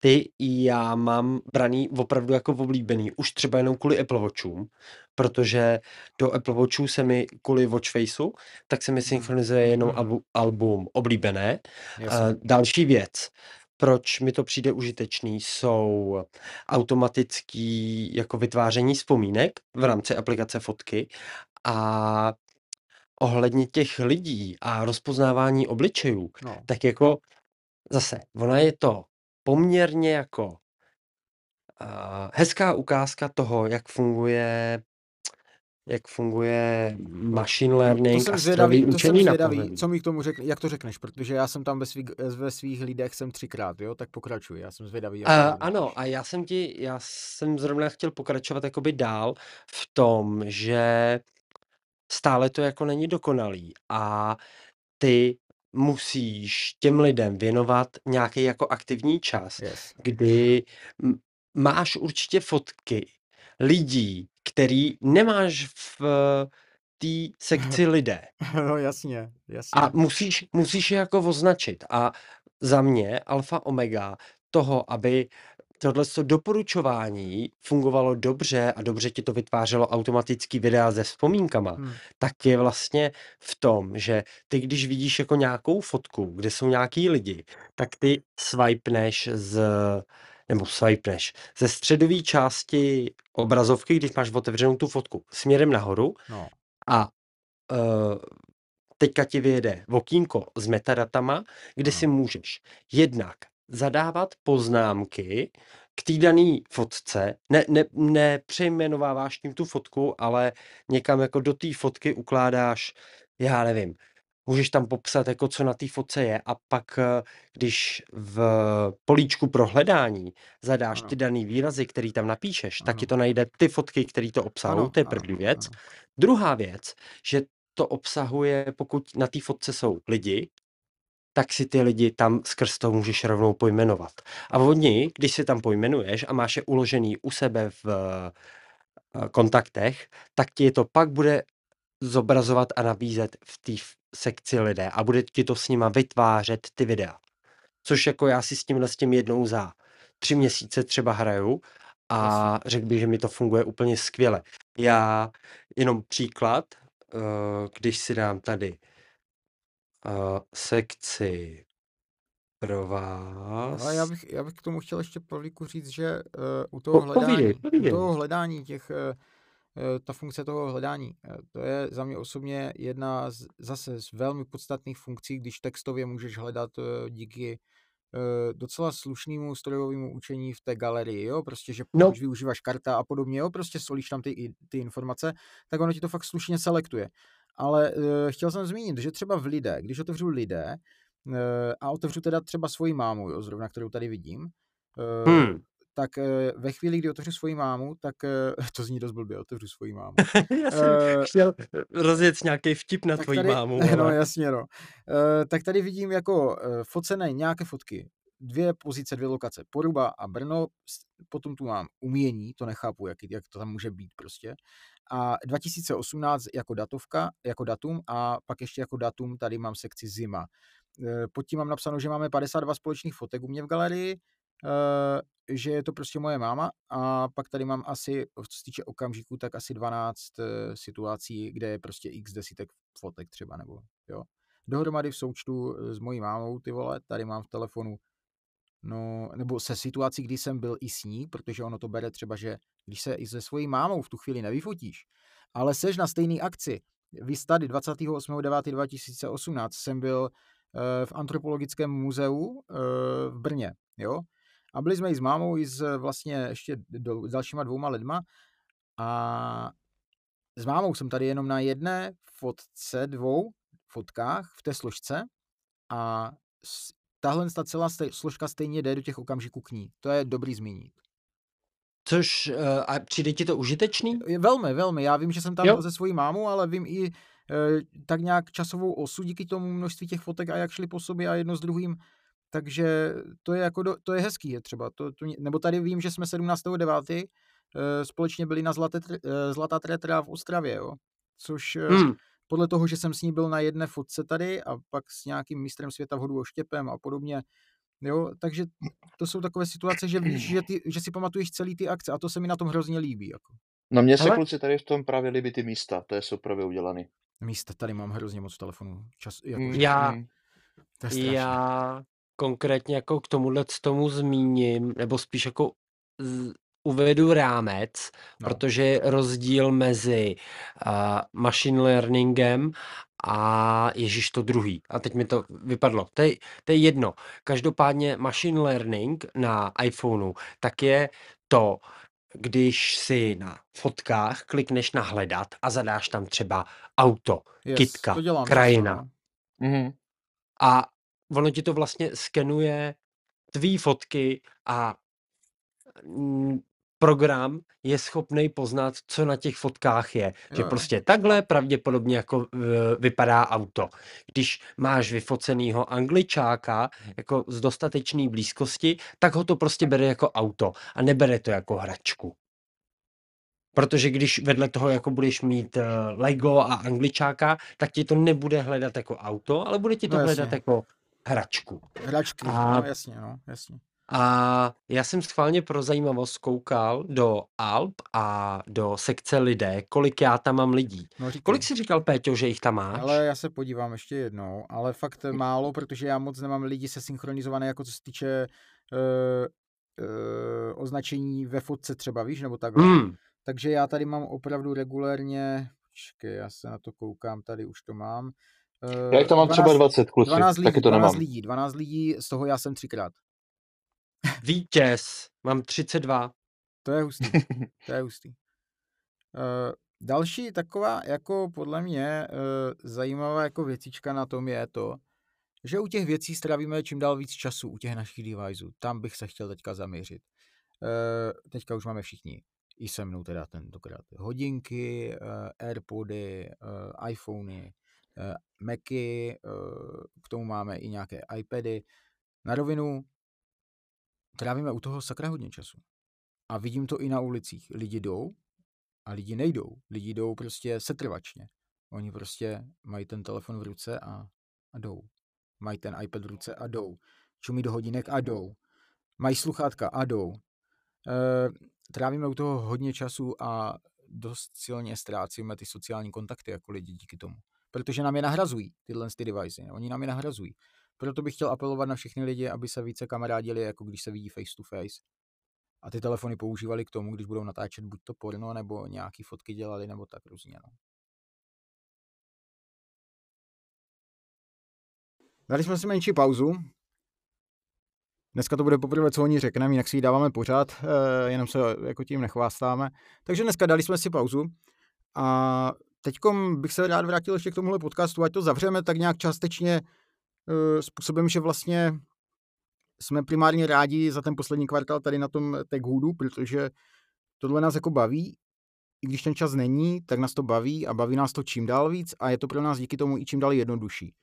ty já mám braný opravdu jako oblíbený, už třeba jenom kvůli Apple Watchům, protože do Apple Watchů se mi kvůli Watchfaceu, tak se mi Hmm. synchronizuje jenom Mhm. albu, album oblíbené. Jasně. Uh, další věc, proč mi to přijde užitečný, jsou automatický jako vytváření vzpomínek v rámci aplikace fotky a ohledně těch lidí a rozpoznávání obličejů, No. tak jako zase, ona je to poměrně jako uh, hezká ukázka toho, jak funguje jak funguje machine To learning jsem a zvědavý, to jsem učení na zvědavý, co mi k tomu řekne, jak to řekneš, protože já jsem tam ve, svých, ve svých lidech jsem třikrát, jo, tak pokračuj, já jsem zvědavý. To Uh, ano, a já jsem ti, já jsem zrovna chtěl pokračovat jakoby dál v tom, že stále to jako není dokonalý a ty musíš těm lidem věnovat nějaký jako aktivní čas, Yes. kdy máš určitě fotky lidí, který nemáš v té sekci lidé. no jasně, jasně. A musíš, musíš je jako označit. A za mě alfa omega toho, aby tohle doporučování fungovalo dobře a dobře ti to vytvářelo automatický videa se vzpomínkama, Hmm. tak je vlastně v tom, že ty když vidíš jako nějakou fotku, kde jsou nějaký lidi, tak ty swipeneš z nebo swipeneš ze středové části obrazovky, když máš otevřenou tu fotku směrem nahoru No, a uh, teďka ti vyjede okýnko s metadatama, kde Ano. si můžeš jednak zadávat poznámky k té dané fotce, ne, ne, nepřejmenováváš tím tu fotku, ale někam jako do té fotky ukládáš, já nevím, můžeš tam popsat, jako co na té fotce je a pak, eh, když v políčku pro hledání zadáš Ano. ty daný výrazy, který tam napíšeš, tak Ano. ti to najde ty fotky, které to obsahují, ano, to je ano, první věc. ano. Druhá věc, že to obsahuje, pokud na té fotce jsou lidi, tak si ty lidi tam skrz to můžeš rovnou pojmenovat. A oni, když si tam pojmenuješ a máš je uložený u sebe v eh, kontaktech, tak ti to pak bude zobrazovat a nabízet v té sekci lidé a bude ti to s nima vytvářet ty videa. Což jako já si s tímhle s tím jednou za tři měsíce třeba hraju a řekl bych, že mi to funguje úplně skvěle. Já jenom příklad, eh, když si dám tady eh, sekci pro vás. Ale já bych, já bych k tomu chtěl ještě Pavlíku říct, že uh, u toho hledání, povídej, u povídej. toho hledání těch, uh, ta funkce toho hledání, eh, to je za mě osobně jedna z, zase z velmi podstatných funkcí, když textově můžeš hledat eh, díky eh, docela slušnému strojovému učení v té galerii, jo, prostě, že No. pokud využíváš karta a podobně, jo, prostě solíš tam ty, ty informace, tak ono ti to fakt slušně selektuje. Ale uh, chtěl jsem zmínit, že třeba v lidé, když otevřu lidé eh, a otevřu teda třeba svoji mámu, jo, zrovna kterou tady vidím, eh, Hmm. Tak eh, ve chvíli, kdy otevřu svoji mámu, tak eh, to zní dost blbě, otevřu svoji mámu. Já jsem chtěl rozjet nějaký vtip na tvoji tady, mámu, no ale... jasně, no. Uh, tak tady vidím jako uh, focené nějaké fotky, dvě pozice, dvě lokace, Poruba a Brno, potom tu mám umění, to nechápu, jak, jak to tam může být prostě, a 2018 jako datovka, jako datum a pak ještě jako datum tady mám sekci zima. Pod tím mám napsáno, že máme 52 společných fotek u mě v galerii, že je to prostě moje máma a pak tady mám asi, co se týče okamžiků, tak asi 12 eh, situací, kde je prostě x desítek fotek třeba, nebo jo. Dohromady v součtu eh, s mojí mámou, ty vole, tady mám v telefonu, no, nebo se situací, kdy jsem byl i s ní, protože ono to bere třeba, že když se i se svojí mámou v tu chvíli nevyfotíš, ale seš na stejné akci, vy tady 28.9.2018 jsem byl eh, v antropologickém muzeu eh, v Brně, jo, a byli jsme i s mámou, i s vlastně ještě do, s dalšíma dvouma lidma a s mámou jsem tady jenom na jedné fotce, dvou fotkách v té složce a tahle ta celá stej, složka stejně jde do těch okamžiků k ní. To je dobrý zmínit. Což, uh, a přijde ti to užitečný? Velmi, velmi. Já vím, že jsem tam Jo. se svojí mámou, ale vím i e, tak nějak časovou osu díky tomu množství těch fotek a jak šli po sobě a jedno s druhým. Takže to je jako do, to je hezký, je třeba. To, to, mě- nebo tady vím, že jsme 17.9., eh, společně byli na Zlaté, eh, Zlatá Tretra v Ostravě, jo. Což eh, Hmm. podle toho, že jsem s ní byl na jedné fotce tady a pak s nějakým mistrem světa v hodu oštěpem a podobně, jo, takže to jsou takové situace, že víš, že, ty, že si pamatuješ celý ty akce a to se mi na tom hrozně líbí, jako. No mně se Hele. kluci tady v tom právě líbí ty místa, to je super udělaný. Místa, tady mám hrozně moc telefonů. Čas, jako, Mm, Já- mm. to je strašné. Já konkrétně jako k tomuhle tomu zmíním, nebo spíš jako z, uvedu rámec, No. protože je rozdíl mezi uh, machine learningem a ježíš to druhý. A teď mi to vypadlo. To je, to je jedno. Každopádně machine learning na iPhoneu, tak je to, když si na fotkách klikneš na hledat a zadáš tam třeba auto, Yes, často, krajina. Mhm. a ono ti to vlastně skenuje tvý fotky a mm, program je schopný poznat, co na těch fotkách je. Že Jo, jo. prostě takhle pravděpodobně jako vypadá auto. Když máš vyfocenýho angličáka jako z dostatečné blízkosti, tak ho to prostě bere jako auto a nebere to jako hračku. Protože když vedle toho jako budeš mít uh, Lego a angličáka, tak ti to nebude hledat jako auto, ale bude ti to No hledat jasně. jako hračku. Hračky, A- no jasně, no, jasně. A já jsem schválně pro zajímavost koukal do Alp a do sekce lidé, kolik já tam mám lidí. No. Kolik jsi říkal, Péťo, že jich tam máš? Ale já se podívám ještě jednou, ale fakt málo, protože já moc nemám lidi se synchronizované, jako co se týče uh, uh, označení ve fotce třeba, víš, nebo takhle. Hmm, Takže já tady mám opravdu regulérně, počkej, já se na to koukám, tady už to mám. Uh, Já jich tam mám třeba 20 kluci, 12 lidí, taky to 12 nemám. lidí, 12 lidí, z toho já jsem třikrát. vítěz, mám 32. To je hustý, to je hustý. Uh, další taková, jako podle mě, uh, zajímavá jako věcička na tom je to, že u těch věcí strávíme čím dál víc času, u těch našich deviceů. Tam bych se chtěl teďka zaměřit. Uh, teďka už máme všichni, i se mnou teda tentokrát, hodinky, uh, Airpody, uh, iPhony, Macy, uh, k tomu máme i nějaké iPady. Na rovinu trávíme u toho sakra hodně času. A vidím to i na ulicích. Lidi jdou a lidi nejdou. Lidi jdou prostě setrvačně. Oni prostě mají ten telefon v ruce a, a jdou. Mají ten iPad v ruce a jdou. Čumí do hodinek a jdou. Mají sluchátka a jdou. E, trávíme u toho hodně času a dost silně ztrácíme ty sociální kontakty jako lidi díky tomu. Protože nám je nahrazují, tyhle ty device. Oni nám je nahrazují. Proto bych chtěl apelovat na všechny lidi, aby se více kamarádili, jako když se vidí face to face a ty telefony používali k tomu, když budou natáčet buď to porno, nebo nějaký fotky dělali, nebo tak různě. No. Dali jsme si menší pauzu. Dneska to bude poprvé, co oni řekneme, jinak si ji dáváme pořád, eh, jenom se jako tím nechvástáme. Takže dneska dali jsme si pauzu a teď bych se rád vrátil ještě k tomuhle podcastu, ať to zavřeme tak nějak částečně eh, způsobem, že vlastně jsme primárně rádi za ten poslední kvartál tady na tom TechHoodu, protože tohle nás jako baví, i když ten čas není, tak nás to baví a baví nás to čím dál víc a je to pro nás díky tomu i čím dál jednodušší.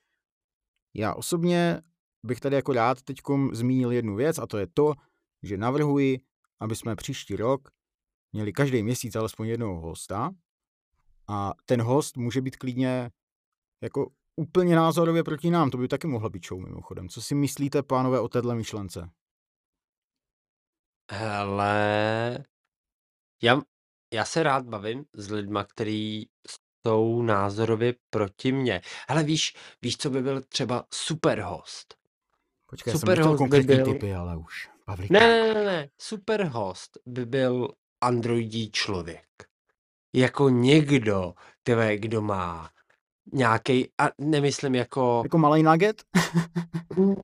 Já osobně bych tady jako rád teď zmínil jednu věc a to je to, že navrhuji, aby jsme příští rok měli každý měsíc alespoň jednoho hosta a ten host může být klidně jako úplně názorově proti nám. To by taky mohla být show mimochodem. Co si myslíte, pánové, o téhle myšlence? Hele, já, já se rád bavím s lidma, který jsou názorově proti mně. Hele, víš, víš, co by byl třeba super host? Počkej, já jsem Super nechtěl host by konkrétní byl- typy, ale už. Pavlík. Ne, ne, ne, ne, super host by byl androidí člověk. Jako někdo, tyve, kdo má nějaký, a nemyslím jako, Jako malý nugget?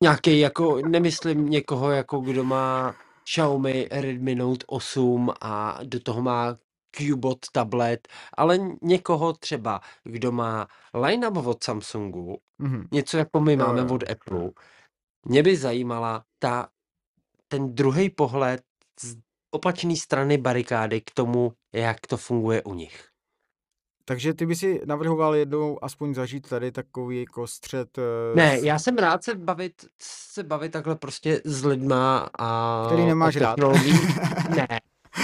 nějaký jako, nemyslím někoho jako, kdo má Xiaomi Redmi Note 8 a do toho má Qbot tablet, ale někoho třeba, kdo má line-up od Samsungu, Mhm. něco jako my máme jo. od Apple, mě by zajímala ta, ten druhý pohled z opačné strany barikády k tomu, jak to funguje u nich. Takže ty by si navrhoval jednou aspoň zažít tady takový jako střed... eh, Ne, já jsem rád se bavit, se bavit takhle prostě s lidma a Který o nemáš rád. ne,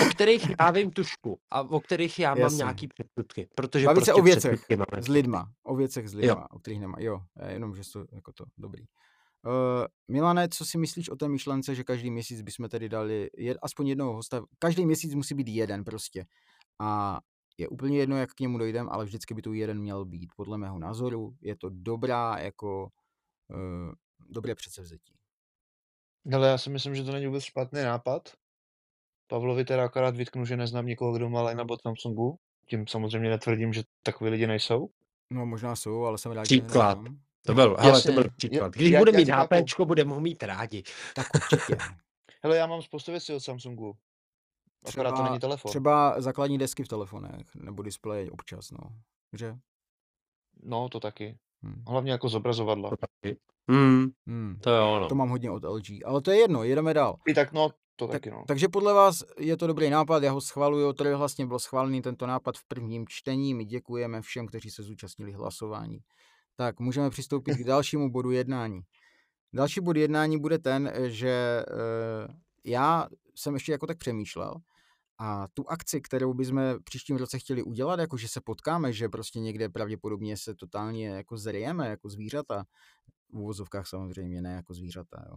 o kterých já vím tušku a o kterých já mám Jasně. nějaký předsudky, protože Bavit se prostě o věcech předsudky máme. s lidma. O věcech s Jo. lidma, o kterých nemá. Jo, jenom, že to jako to, dobrý. Uh, Milane, co si myslíš o té myšlence, že každý měsíc bychom tedy dali jed, aspoň jednoho hosta, každý měsíc musí být jeden prostě. A je úplně jedno, jak k němu dojdem, ale vždycky by tu jeden měl být. Podle mého názoru je to dobrá, jako uh, dobré předsevzetí. Ale já si myslím, že to není vůbec špatný nápad. Pavlovi teda akorát vytknu, že neznám nikoho, kdo má od Samsungu. Tím samozřejmě netvrdím, že takový lidi nejsou. No možná jsou, ale jsem rád, Příklad. že neznám. To byl, hele, to byl je- příklad. Když bude mít. HPčko, budeme ho mít rádi. Tak určitě. Hele, já mám spoustu věcí od Samsungu. Akorát to Třeba- není telefon. Třeba základní desky v telefonech, nebo displeje občas, no. Že? No, to taky. Hm. Hlavně jako zobrazovadla. To taky. Hmm, Hmm. to jo, no. To mám hodně od LG, ale to je jedno, jedeme dál. I tak no, to Tak, taky no. takže podle vás je to dobrý nápad, já ho schvaluju, tady vlastně byl schválený tento nápad v prvním čtení, my děkujeme všem, kteří se zúčastnili hlasování. Tak, můžeme přistoupit k dalšímu bodu jednání. Další bod jednání bude ten, že eh, já jsem ještě jako tak přemýšlel a tu akci, kterou bychom příštím roce chtěli udělat, jako že se potkáme, že prostě někde pravděpodobně se totálně jako zrijeme jako zvířata, v uvozovkách samozřejmě, ne jako zvířata, jo.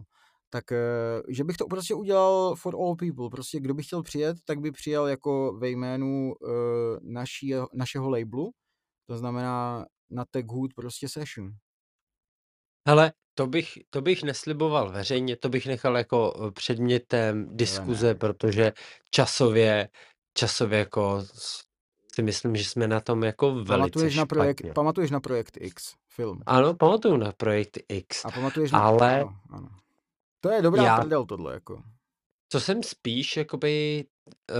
Tak, eh, že bych to prostě udělal for all people, prostě kdo by chtěl přijet, tak by přijel jako ve jménu uh, naší, našeho labelu, to znamená na Tech Hood prostě session. Hele, to bych, to bych nesliboval veřejně, to bych nechal jako eh, předmětem diskuze, ne. protože časově, časově jako si myslím, že jsme na tom jako velice Pamatuješ na, projekt, špatně. pamatuješ na projekt X film. Ano, pamatuju na projekt X. A pamatuješ na... Ale- Ano, ano. To je dobrá Já- prdel tohle, jako. Co jsem spíš, jakoby, uh,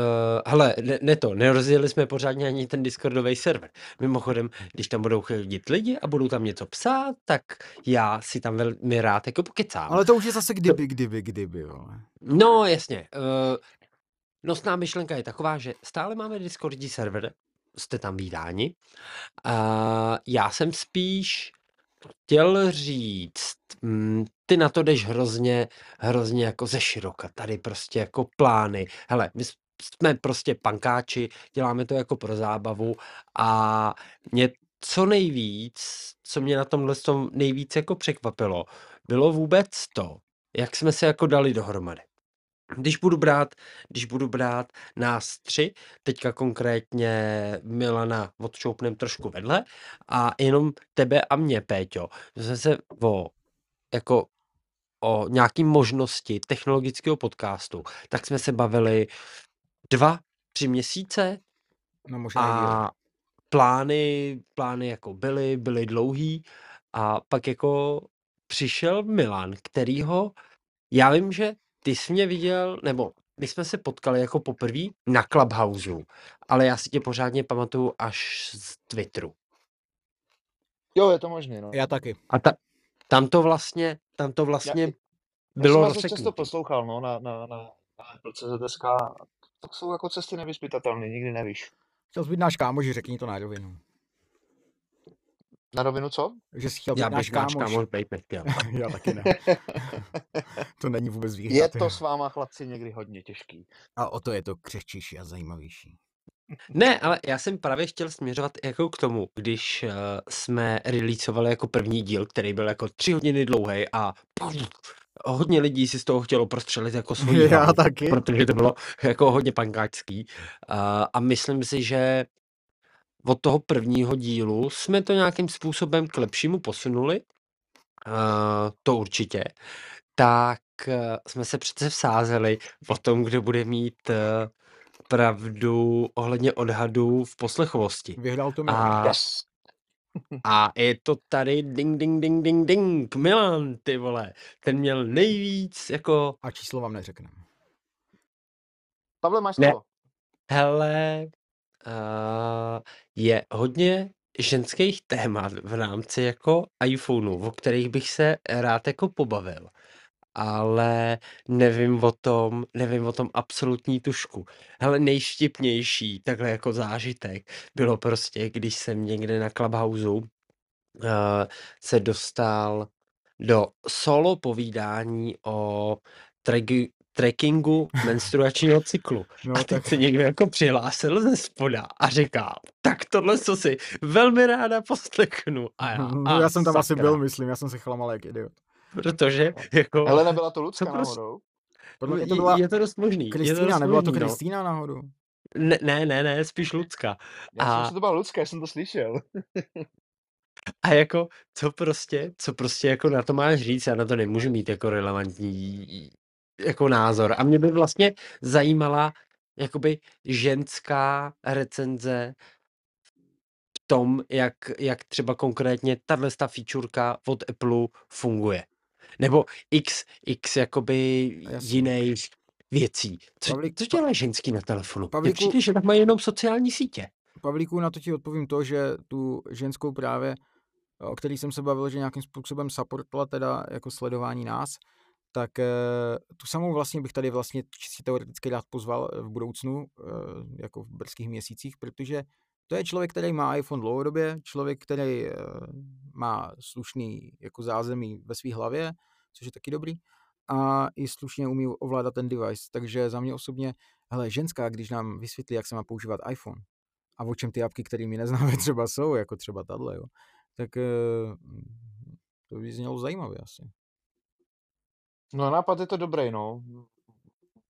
hele, ne, ne to, nerozjeli jsme pořádně ani ten Discordový server. Mimochodem, když tam budou chodit lidi a budou tam něco psát, tak já si tam velmi rád jako pokecám. Ale to už je zase kdyby, kdyby, kdyby, vole. No, jasně. Uh, nosná myšlenka je taková, že stále máme Discordí server, jste tam vítáni. A já jsem spíš chtěl říct, mm, ty na to jdeš hrozně, hrozně jako ze široka, tady prostě jako plány. Hele, my jsme prostě pankáči, děláme to jako pro zábavu a mě co nejvíc, co mě na tomhle tom nejvíc jako překvapilo, bylo vůbec to, jak jsme se jako dali dohromady. Když budu brát, když budu brát nás tři, teďka konkrétně Milana odšoupnem trošku vedle a jenom tebe a mě, Péťo, jsme se o, jako o nějaký možnosti technologického podcastu, tak jsme se bavili dva, tři měsíce No možná a plány, plány jako byly, byly dlouhý a pak jako přišel Milan, kterýho, já vím, že ty jsi mě viděl, nebo my jsme se potkali jako poprvé na Clubhouseu, ale já si tě pořádně pamatuju až z Twitteru. Jo, je to možný, no. Já taky. A ta, tam to vlastně, tam to vlastně Já bylo jsem vás dost často poslouchal, no, na, na, na, na Apple.cz. Tak jsou jako cesty nevyspytatelné, nikdy nevíš. Chtěl být náš kámoš, řekni to na rovinu. Na rovinu co? Že jsi chtěl být Já náš bych náš kámoš. kámoš být nechtěl. Já taky ne. to není vůbec Je zvířat. to s váma chlapci někdy hodně těžký. A o to je to křehčíší a zajímavější. Ne, ale já jsem právě chtěl směřovat jako k tomu, když uh, jsme releaseovali jako první díl, který byl jako tři hodiny dlouhý a pff, hodně lidí si z toho chtělo prostřelit jako svoji Já hlavu, taky. protože to bylo jako hodně pankáčský. Uh, a myslím si, že od toho prvního dílu jsme to nějakým způsobem k lepšímu posunuli, uh, to určitě, tak uh, jsme se přece vsázeli o tom, kdo bude mít uh, pravdu ohledně odhadů v poslechovosti. Vyhrál to mi. A, Yes. a je to tady ding, ding, ding, ding, ding, Milan, ty vole, ten měl nejvíc jako, A číslo vám neřekneme. Pavle, máš Ne. slovo. hele, uh, je hodně ženských témat v rámci jako iPhoneu, o kterých bych se rád jako pobavil. Ale nevím o tom, nevím o tom absolutní tušku. Hele, nejštipnější takhle jako zážitek bylo prostě, když jsem někde na Clubhouseu uh, se dostal do solo povídání o tragi- trackingu menstruačního cyklu. No, A teď tak se někdo jako přihlásil ze spoda a říká, tak tohle co si velmi ráda poslechnu. A já, no, a já jsem tam asi sakra. byl, myslím, já jsem se chlamal jak idiot. Protože jako... Hele, nebyla to Lucka prostě- náhodou? Podle je, to byla je to dost možný. Kristýna, nebyla to no. Kristýna náhodou? Ne, ne, ne, ne, spíš Lucka. Já jsem A- si to byla Lucka, já jsem to slyšel. A jako, co prostě, co prostě jako na to máš říct, já na to nemůžu mít jako relevantní jako názor. A mě by vlastně zajímala jakoby ženská recenze v tom, jak, jak třeba konkrétně tahle ta featureka od Apple funguje. Nebo x, x jakoby jiných věcí. Co, Pavlík- co dělá ženský na telefonu? Pavlíku- přijde, že tak mají jenom sociální sítě. Pavlíku, na to ti odpovím to, že tu ženskou právě, o který jsem se bavil, že nějakým způsobem supportla teda jako sledování nás, tak eh, tu samou vlastně bych tady vlastně čistě teoreticky rád pozval v budoucnu, eh, jako v brzkých měsících, protože to je člověk, který má iPhone dlouhodobě, člověk, který eh, má slušný jako zázemí ve své hlavě, což je taky dobrý, a i slušně umí ovládat ten device. Takže za mě osobně, hele, ženská, když nám vysvětlí, jak se má používat iPhone, a o čem ty apky, které my neznáme, třeba jsou, jako třeba tahle, jo, tak eh, to by znělo zajímavě asi. No nápad je to dobrý, no.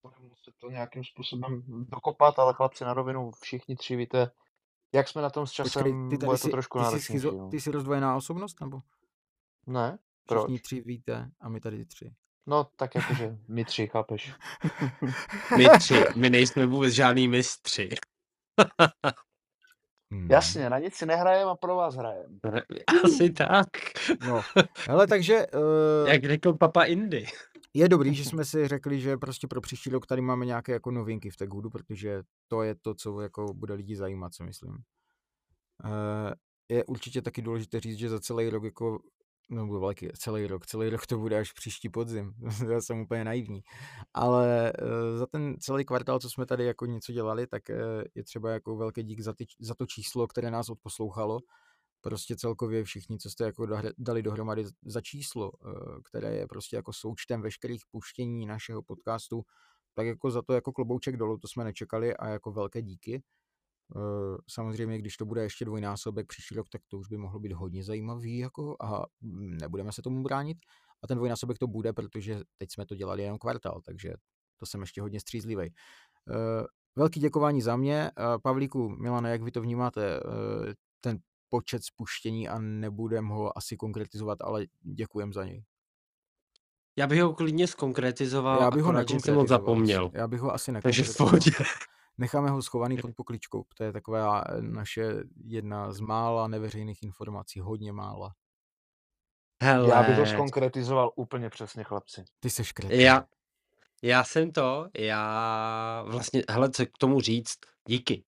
Budeme muset to nějakým způsobem dokopat, ale chlapci na rovinu, všichni tři víte, jak jsme na tom s časem, Počkej, ty tady bude to jsi, trošku ty jsi, schizo, no. ty jsi rozdvojená osobnost, nebo Ne? Proč? všichni tři víte a my tady tři? No tak jakože my tři, chápeš? My tři, my nejsme vůbec žádný mistři. Hmm. Jasně, na nic si nehrajem a pro vás hrajem. Asi tak. No, hele, takže uh, Jak řekl papa Indy. Je dobrý, že jsme si řekli, že prostě pro příští rok tady máme nějaké jako novinky v Teghoodu, protože to je to, co jako bude lidi zajímat, si myslím. Uh, je určitě taky důležité říct, že za celý rok jako nebo velký, celý rok, celý rok to bude až příští podzim, já jsem úplně naivní, ale uh, za ten celý kvartál, co jsme tady jako něco dělali, tak uh, je třeba jako velký dík za, ty, za to číslo, které nás odposlouchalo, prostě celkově všichni, co jste jako dali dohromady za číslo, uh, které je prostě jako součtem veškerých puštění našeho podcastu, tak jako za to jako klobouček dolů, to jsme nečekali a jako velké díky. Uh, samozřejmě, když to bude ještě dvojnásobek příští rok, tak to už by mohlo být hodně zajímavý jako a nebudeme se tomu bránit. A ten dvojnásobek to bude, protože teď jsme to dělali jenom kvartál, takže to jsem ještě hodně střízlivý. Uh, velký děkování za mě. Pavlíku, Milane, jak vy to vnímáte, ten počet spuštění a nebudem ho asi konkretizovat, ale děkujem za něj. Já bych ho klidně zkonkretizoval, Já bych ho nekonkretizoval. zapomněl. Já bych ho asi Takže v nekonkretizoval. pohodě. Necháme ho schovaný pod pokličkou. To je taková naše jedna z mála neveřejných informací, hodně mála. Hele, Já bych to skonkretizoval úplně přesně, chlapci. Ty seš kretén. já, já jsem to, já vlastně, hele, co k tomu říct, díky.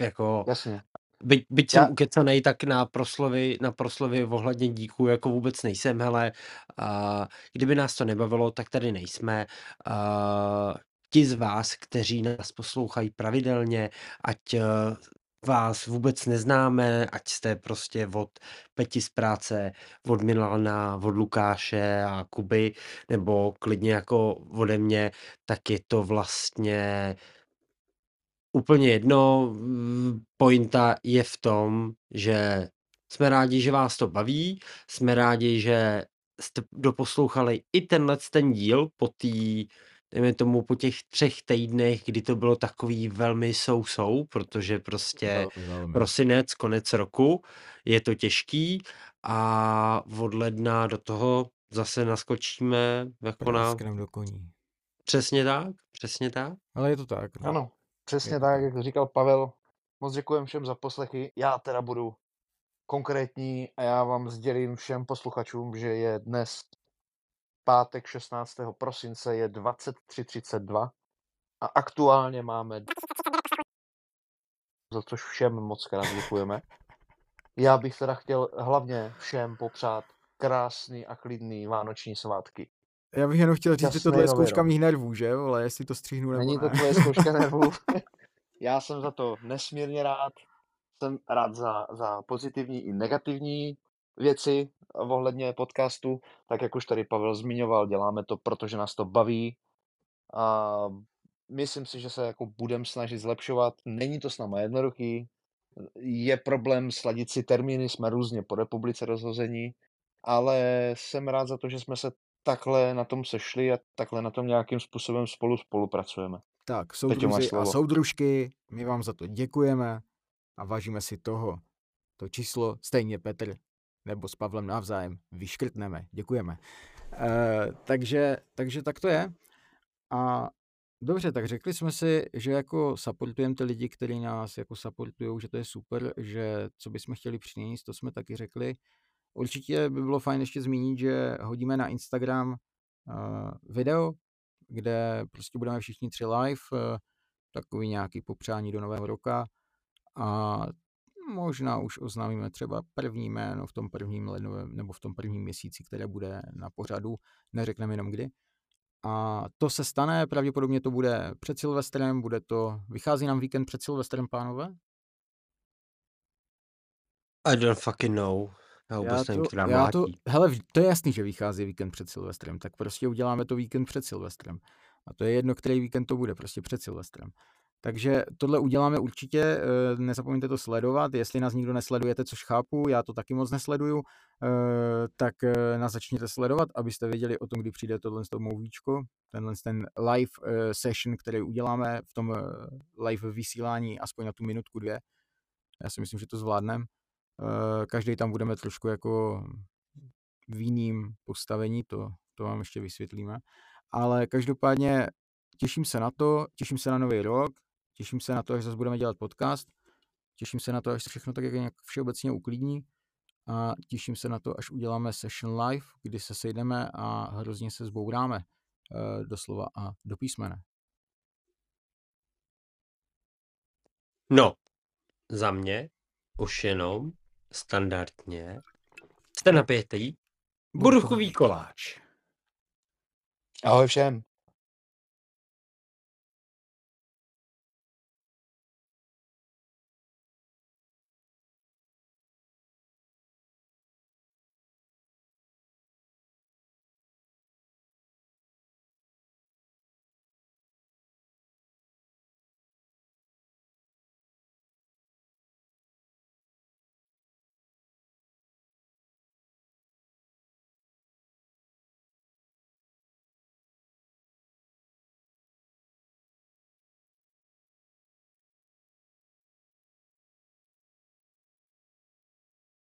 Jako, Jasně. Byť, byť jsem Já- ukecanej, tak na proslovy, na proslovy ohledně díků jako vůbec nejsem, hele. A kdyby nás to nebavilo, tak tady nejsme. A ti z vás, kteří nás poslouchají pravidelně, ať eh, vás vůbec neznáme, ať jste prostě od Peti z práce, od Milana, od Lukáše a Kuby, nebo klidně jako ode mě, tak je to vlastně úplně jedno. mm, Pointa je v tom, že jsme rádi, že vás to baví, jsme rádi, že jste doposlouchali i tenhle ten díl po tý, dejme tomu po těch třech týdnech, kdy to bylo takový velmi sousou, protože prostě Velmi, prosinec, konec roku, je to těžký a od ledna do toho zase naskočíme jako na... Do koní. Přesně tak, přesně tak. Ale je to tak. No. Ano, přesně Je tak. jak říkal Pavel. Moc děkujem všem za poslechy. Já teda budu konkrétní a já vám sdělím všem posluchačům, že je dnes pátek 16. prosince, je 23.32 a aktuálně máme za což všem moc krát děkujeme. Já bych teda chtěl hlavně všem popřát krásný a klidný vánoční svátky. Já bych jenom chtěl říct, že Jasný tohle je zkouška mých nervů, že? Ale jestli to střihnu nebo Není to ne. tvoje zkouška nervů. Já jsem za to nesmírně rád. Jsem rád za, za pozitivní i negativní věci ohledně podcastu. Tak jak už tady Pavel zmiňoval, děláme to, protože nás to baví. a myslím si, že se jako budeme snažit zlepšovat. Není to s náma jednoduchý, je problém sladit si termíny, jsme různě po republice rozhození, ale jsem rád za to, že jsme se takhle na tom sešli a takhle na tom nějakým způsobem spolu spolupracujeme. Tak, soudruzi a soudružky, my vám za to děkujeme a vážíme si toho. To číslo stejně Petr nebo s Pavlem navzájem vyškrtneme. Děkujeme. E, takže, takže tak to je. A dobře, tak řekli jsme si, že jako supportujeme ty lidi, kteří nás jako supportují, že to je super, že co bychom chtěli přinést, to jsme taky řekli. Určitě by bylo fajn ještě zmínit, že hodíme na Instagram uh, video, kde prostě budeme všichni tři live, uh, takový nějaký popřání do nového roka a možná už oznámíme třeba první jméno v tom prvním lednovém nebo v tom prvním měsíci, které bude na pořadu, neřekneme jenom kdy. A to se stane, pravděpodobně to bude před Silvestrem, bude to, vychází nám víkend před Silvestrem, pánové? I don't fucking know. Já vůbec nevím, která já mlátí. to, hele, to je jasný, že vychází víkend před Silvestrem, tak prostě uděláme to víkend před Silvestrem. A to je jedno, který víkend to bude, prostě před Silvestrem. Takže tohle uděláme určitě, eh, nezapomeňte to sledovat, jestli nás nikdo nesledujete, což chápu, já to taky moc nesleduju, eh, tak eh, nás začněte sledovat, abyste věděli o tom, kdy přijde tohle z toho mouvíčko, tenhle ten live session, který uděláme v tom live vysílání aspoň na tu minutku, dvě. Já si myslím, že to zvládneme. Každý tam budeme trošku jako v jiným postavení, to, to vám ještě vysvětlíme. Ale každopádně těším se na to, těším se na nový rok, Těším se na to, až zase budeme dělat podcast. Těším se na to, až se všechno tak nějak všeobecně uklidní. A těším se na to, až uděláme session live, kdy se sejdeme a hrozně se zbouráme e, doslova a do písmene. No, za mě už jenom standardně jste napětý Buruchový koláč. Ahoj všem.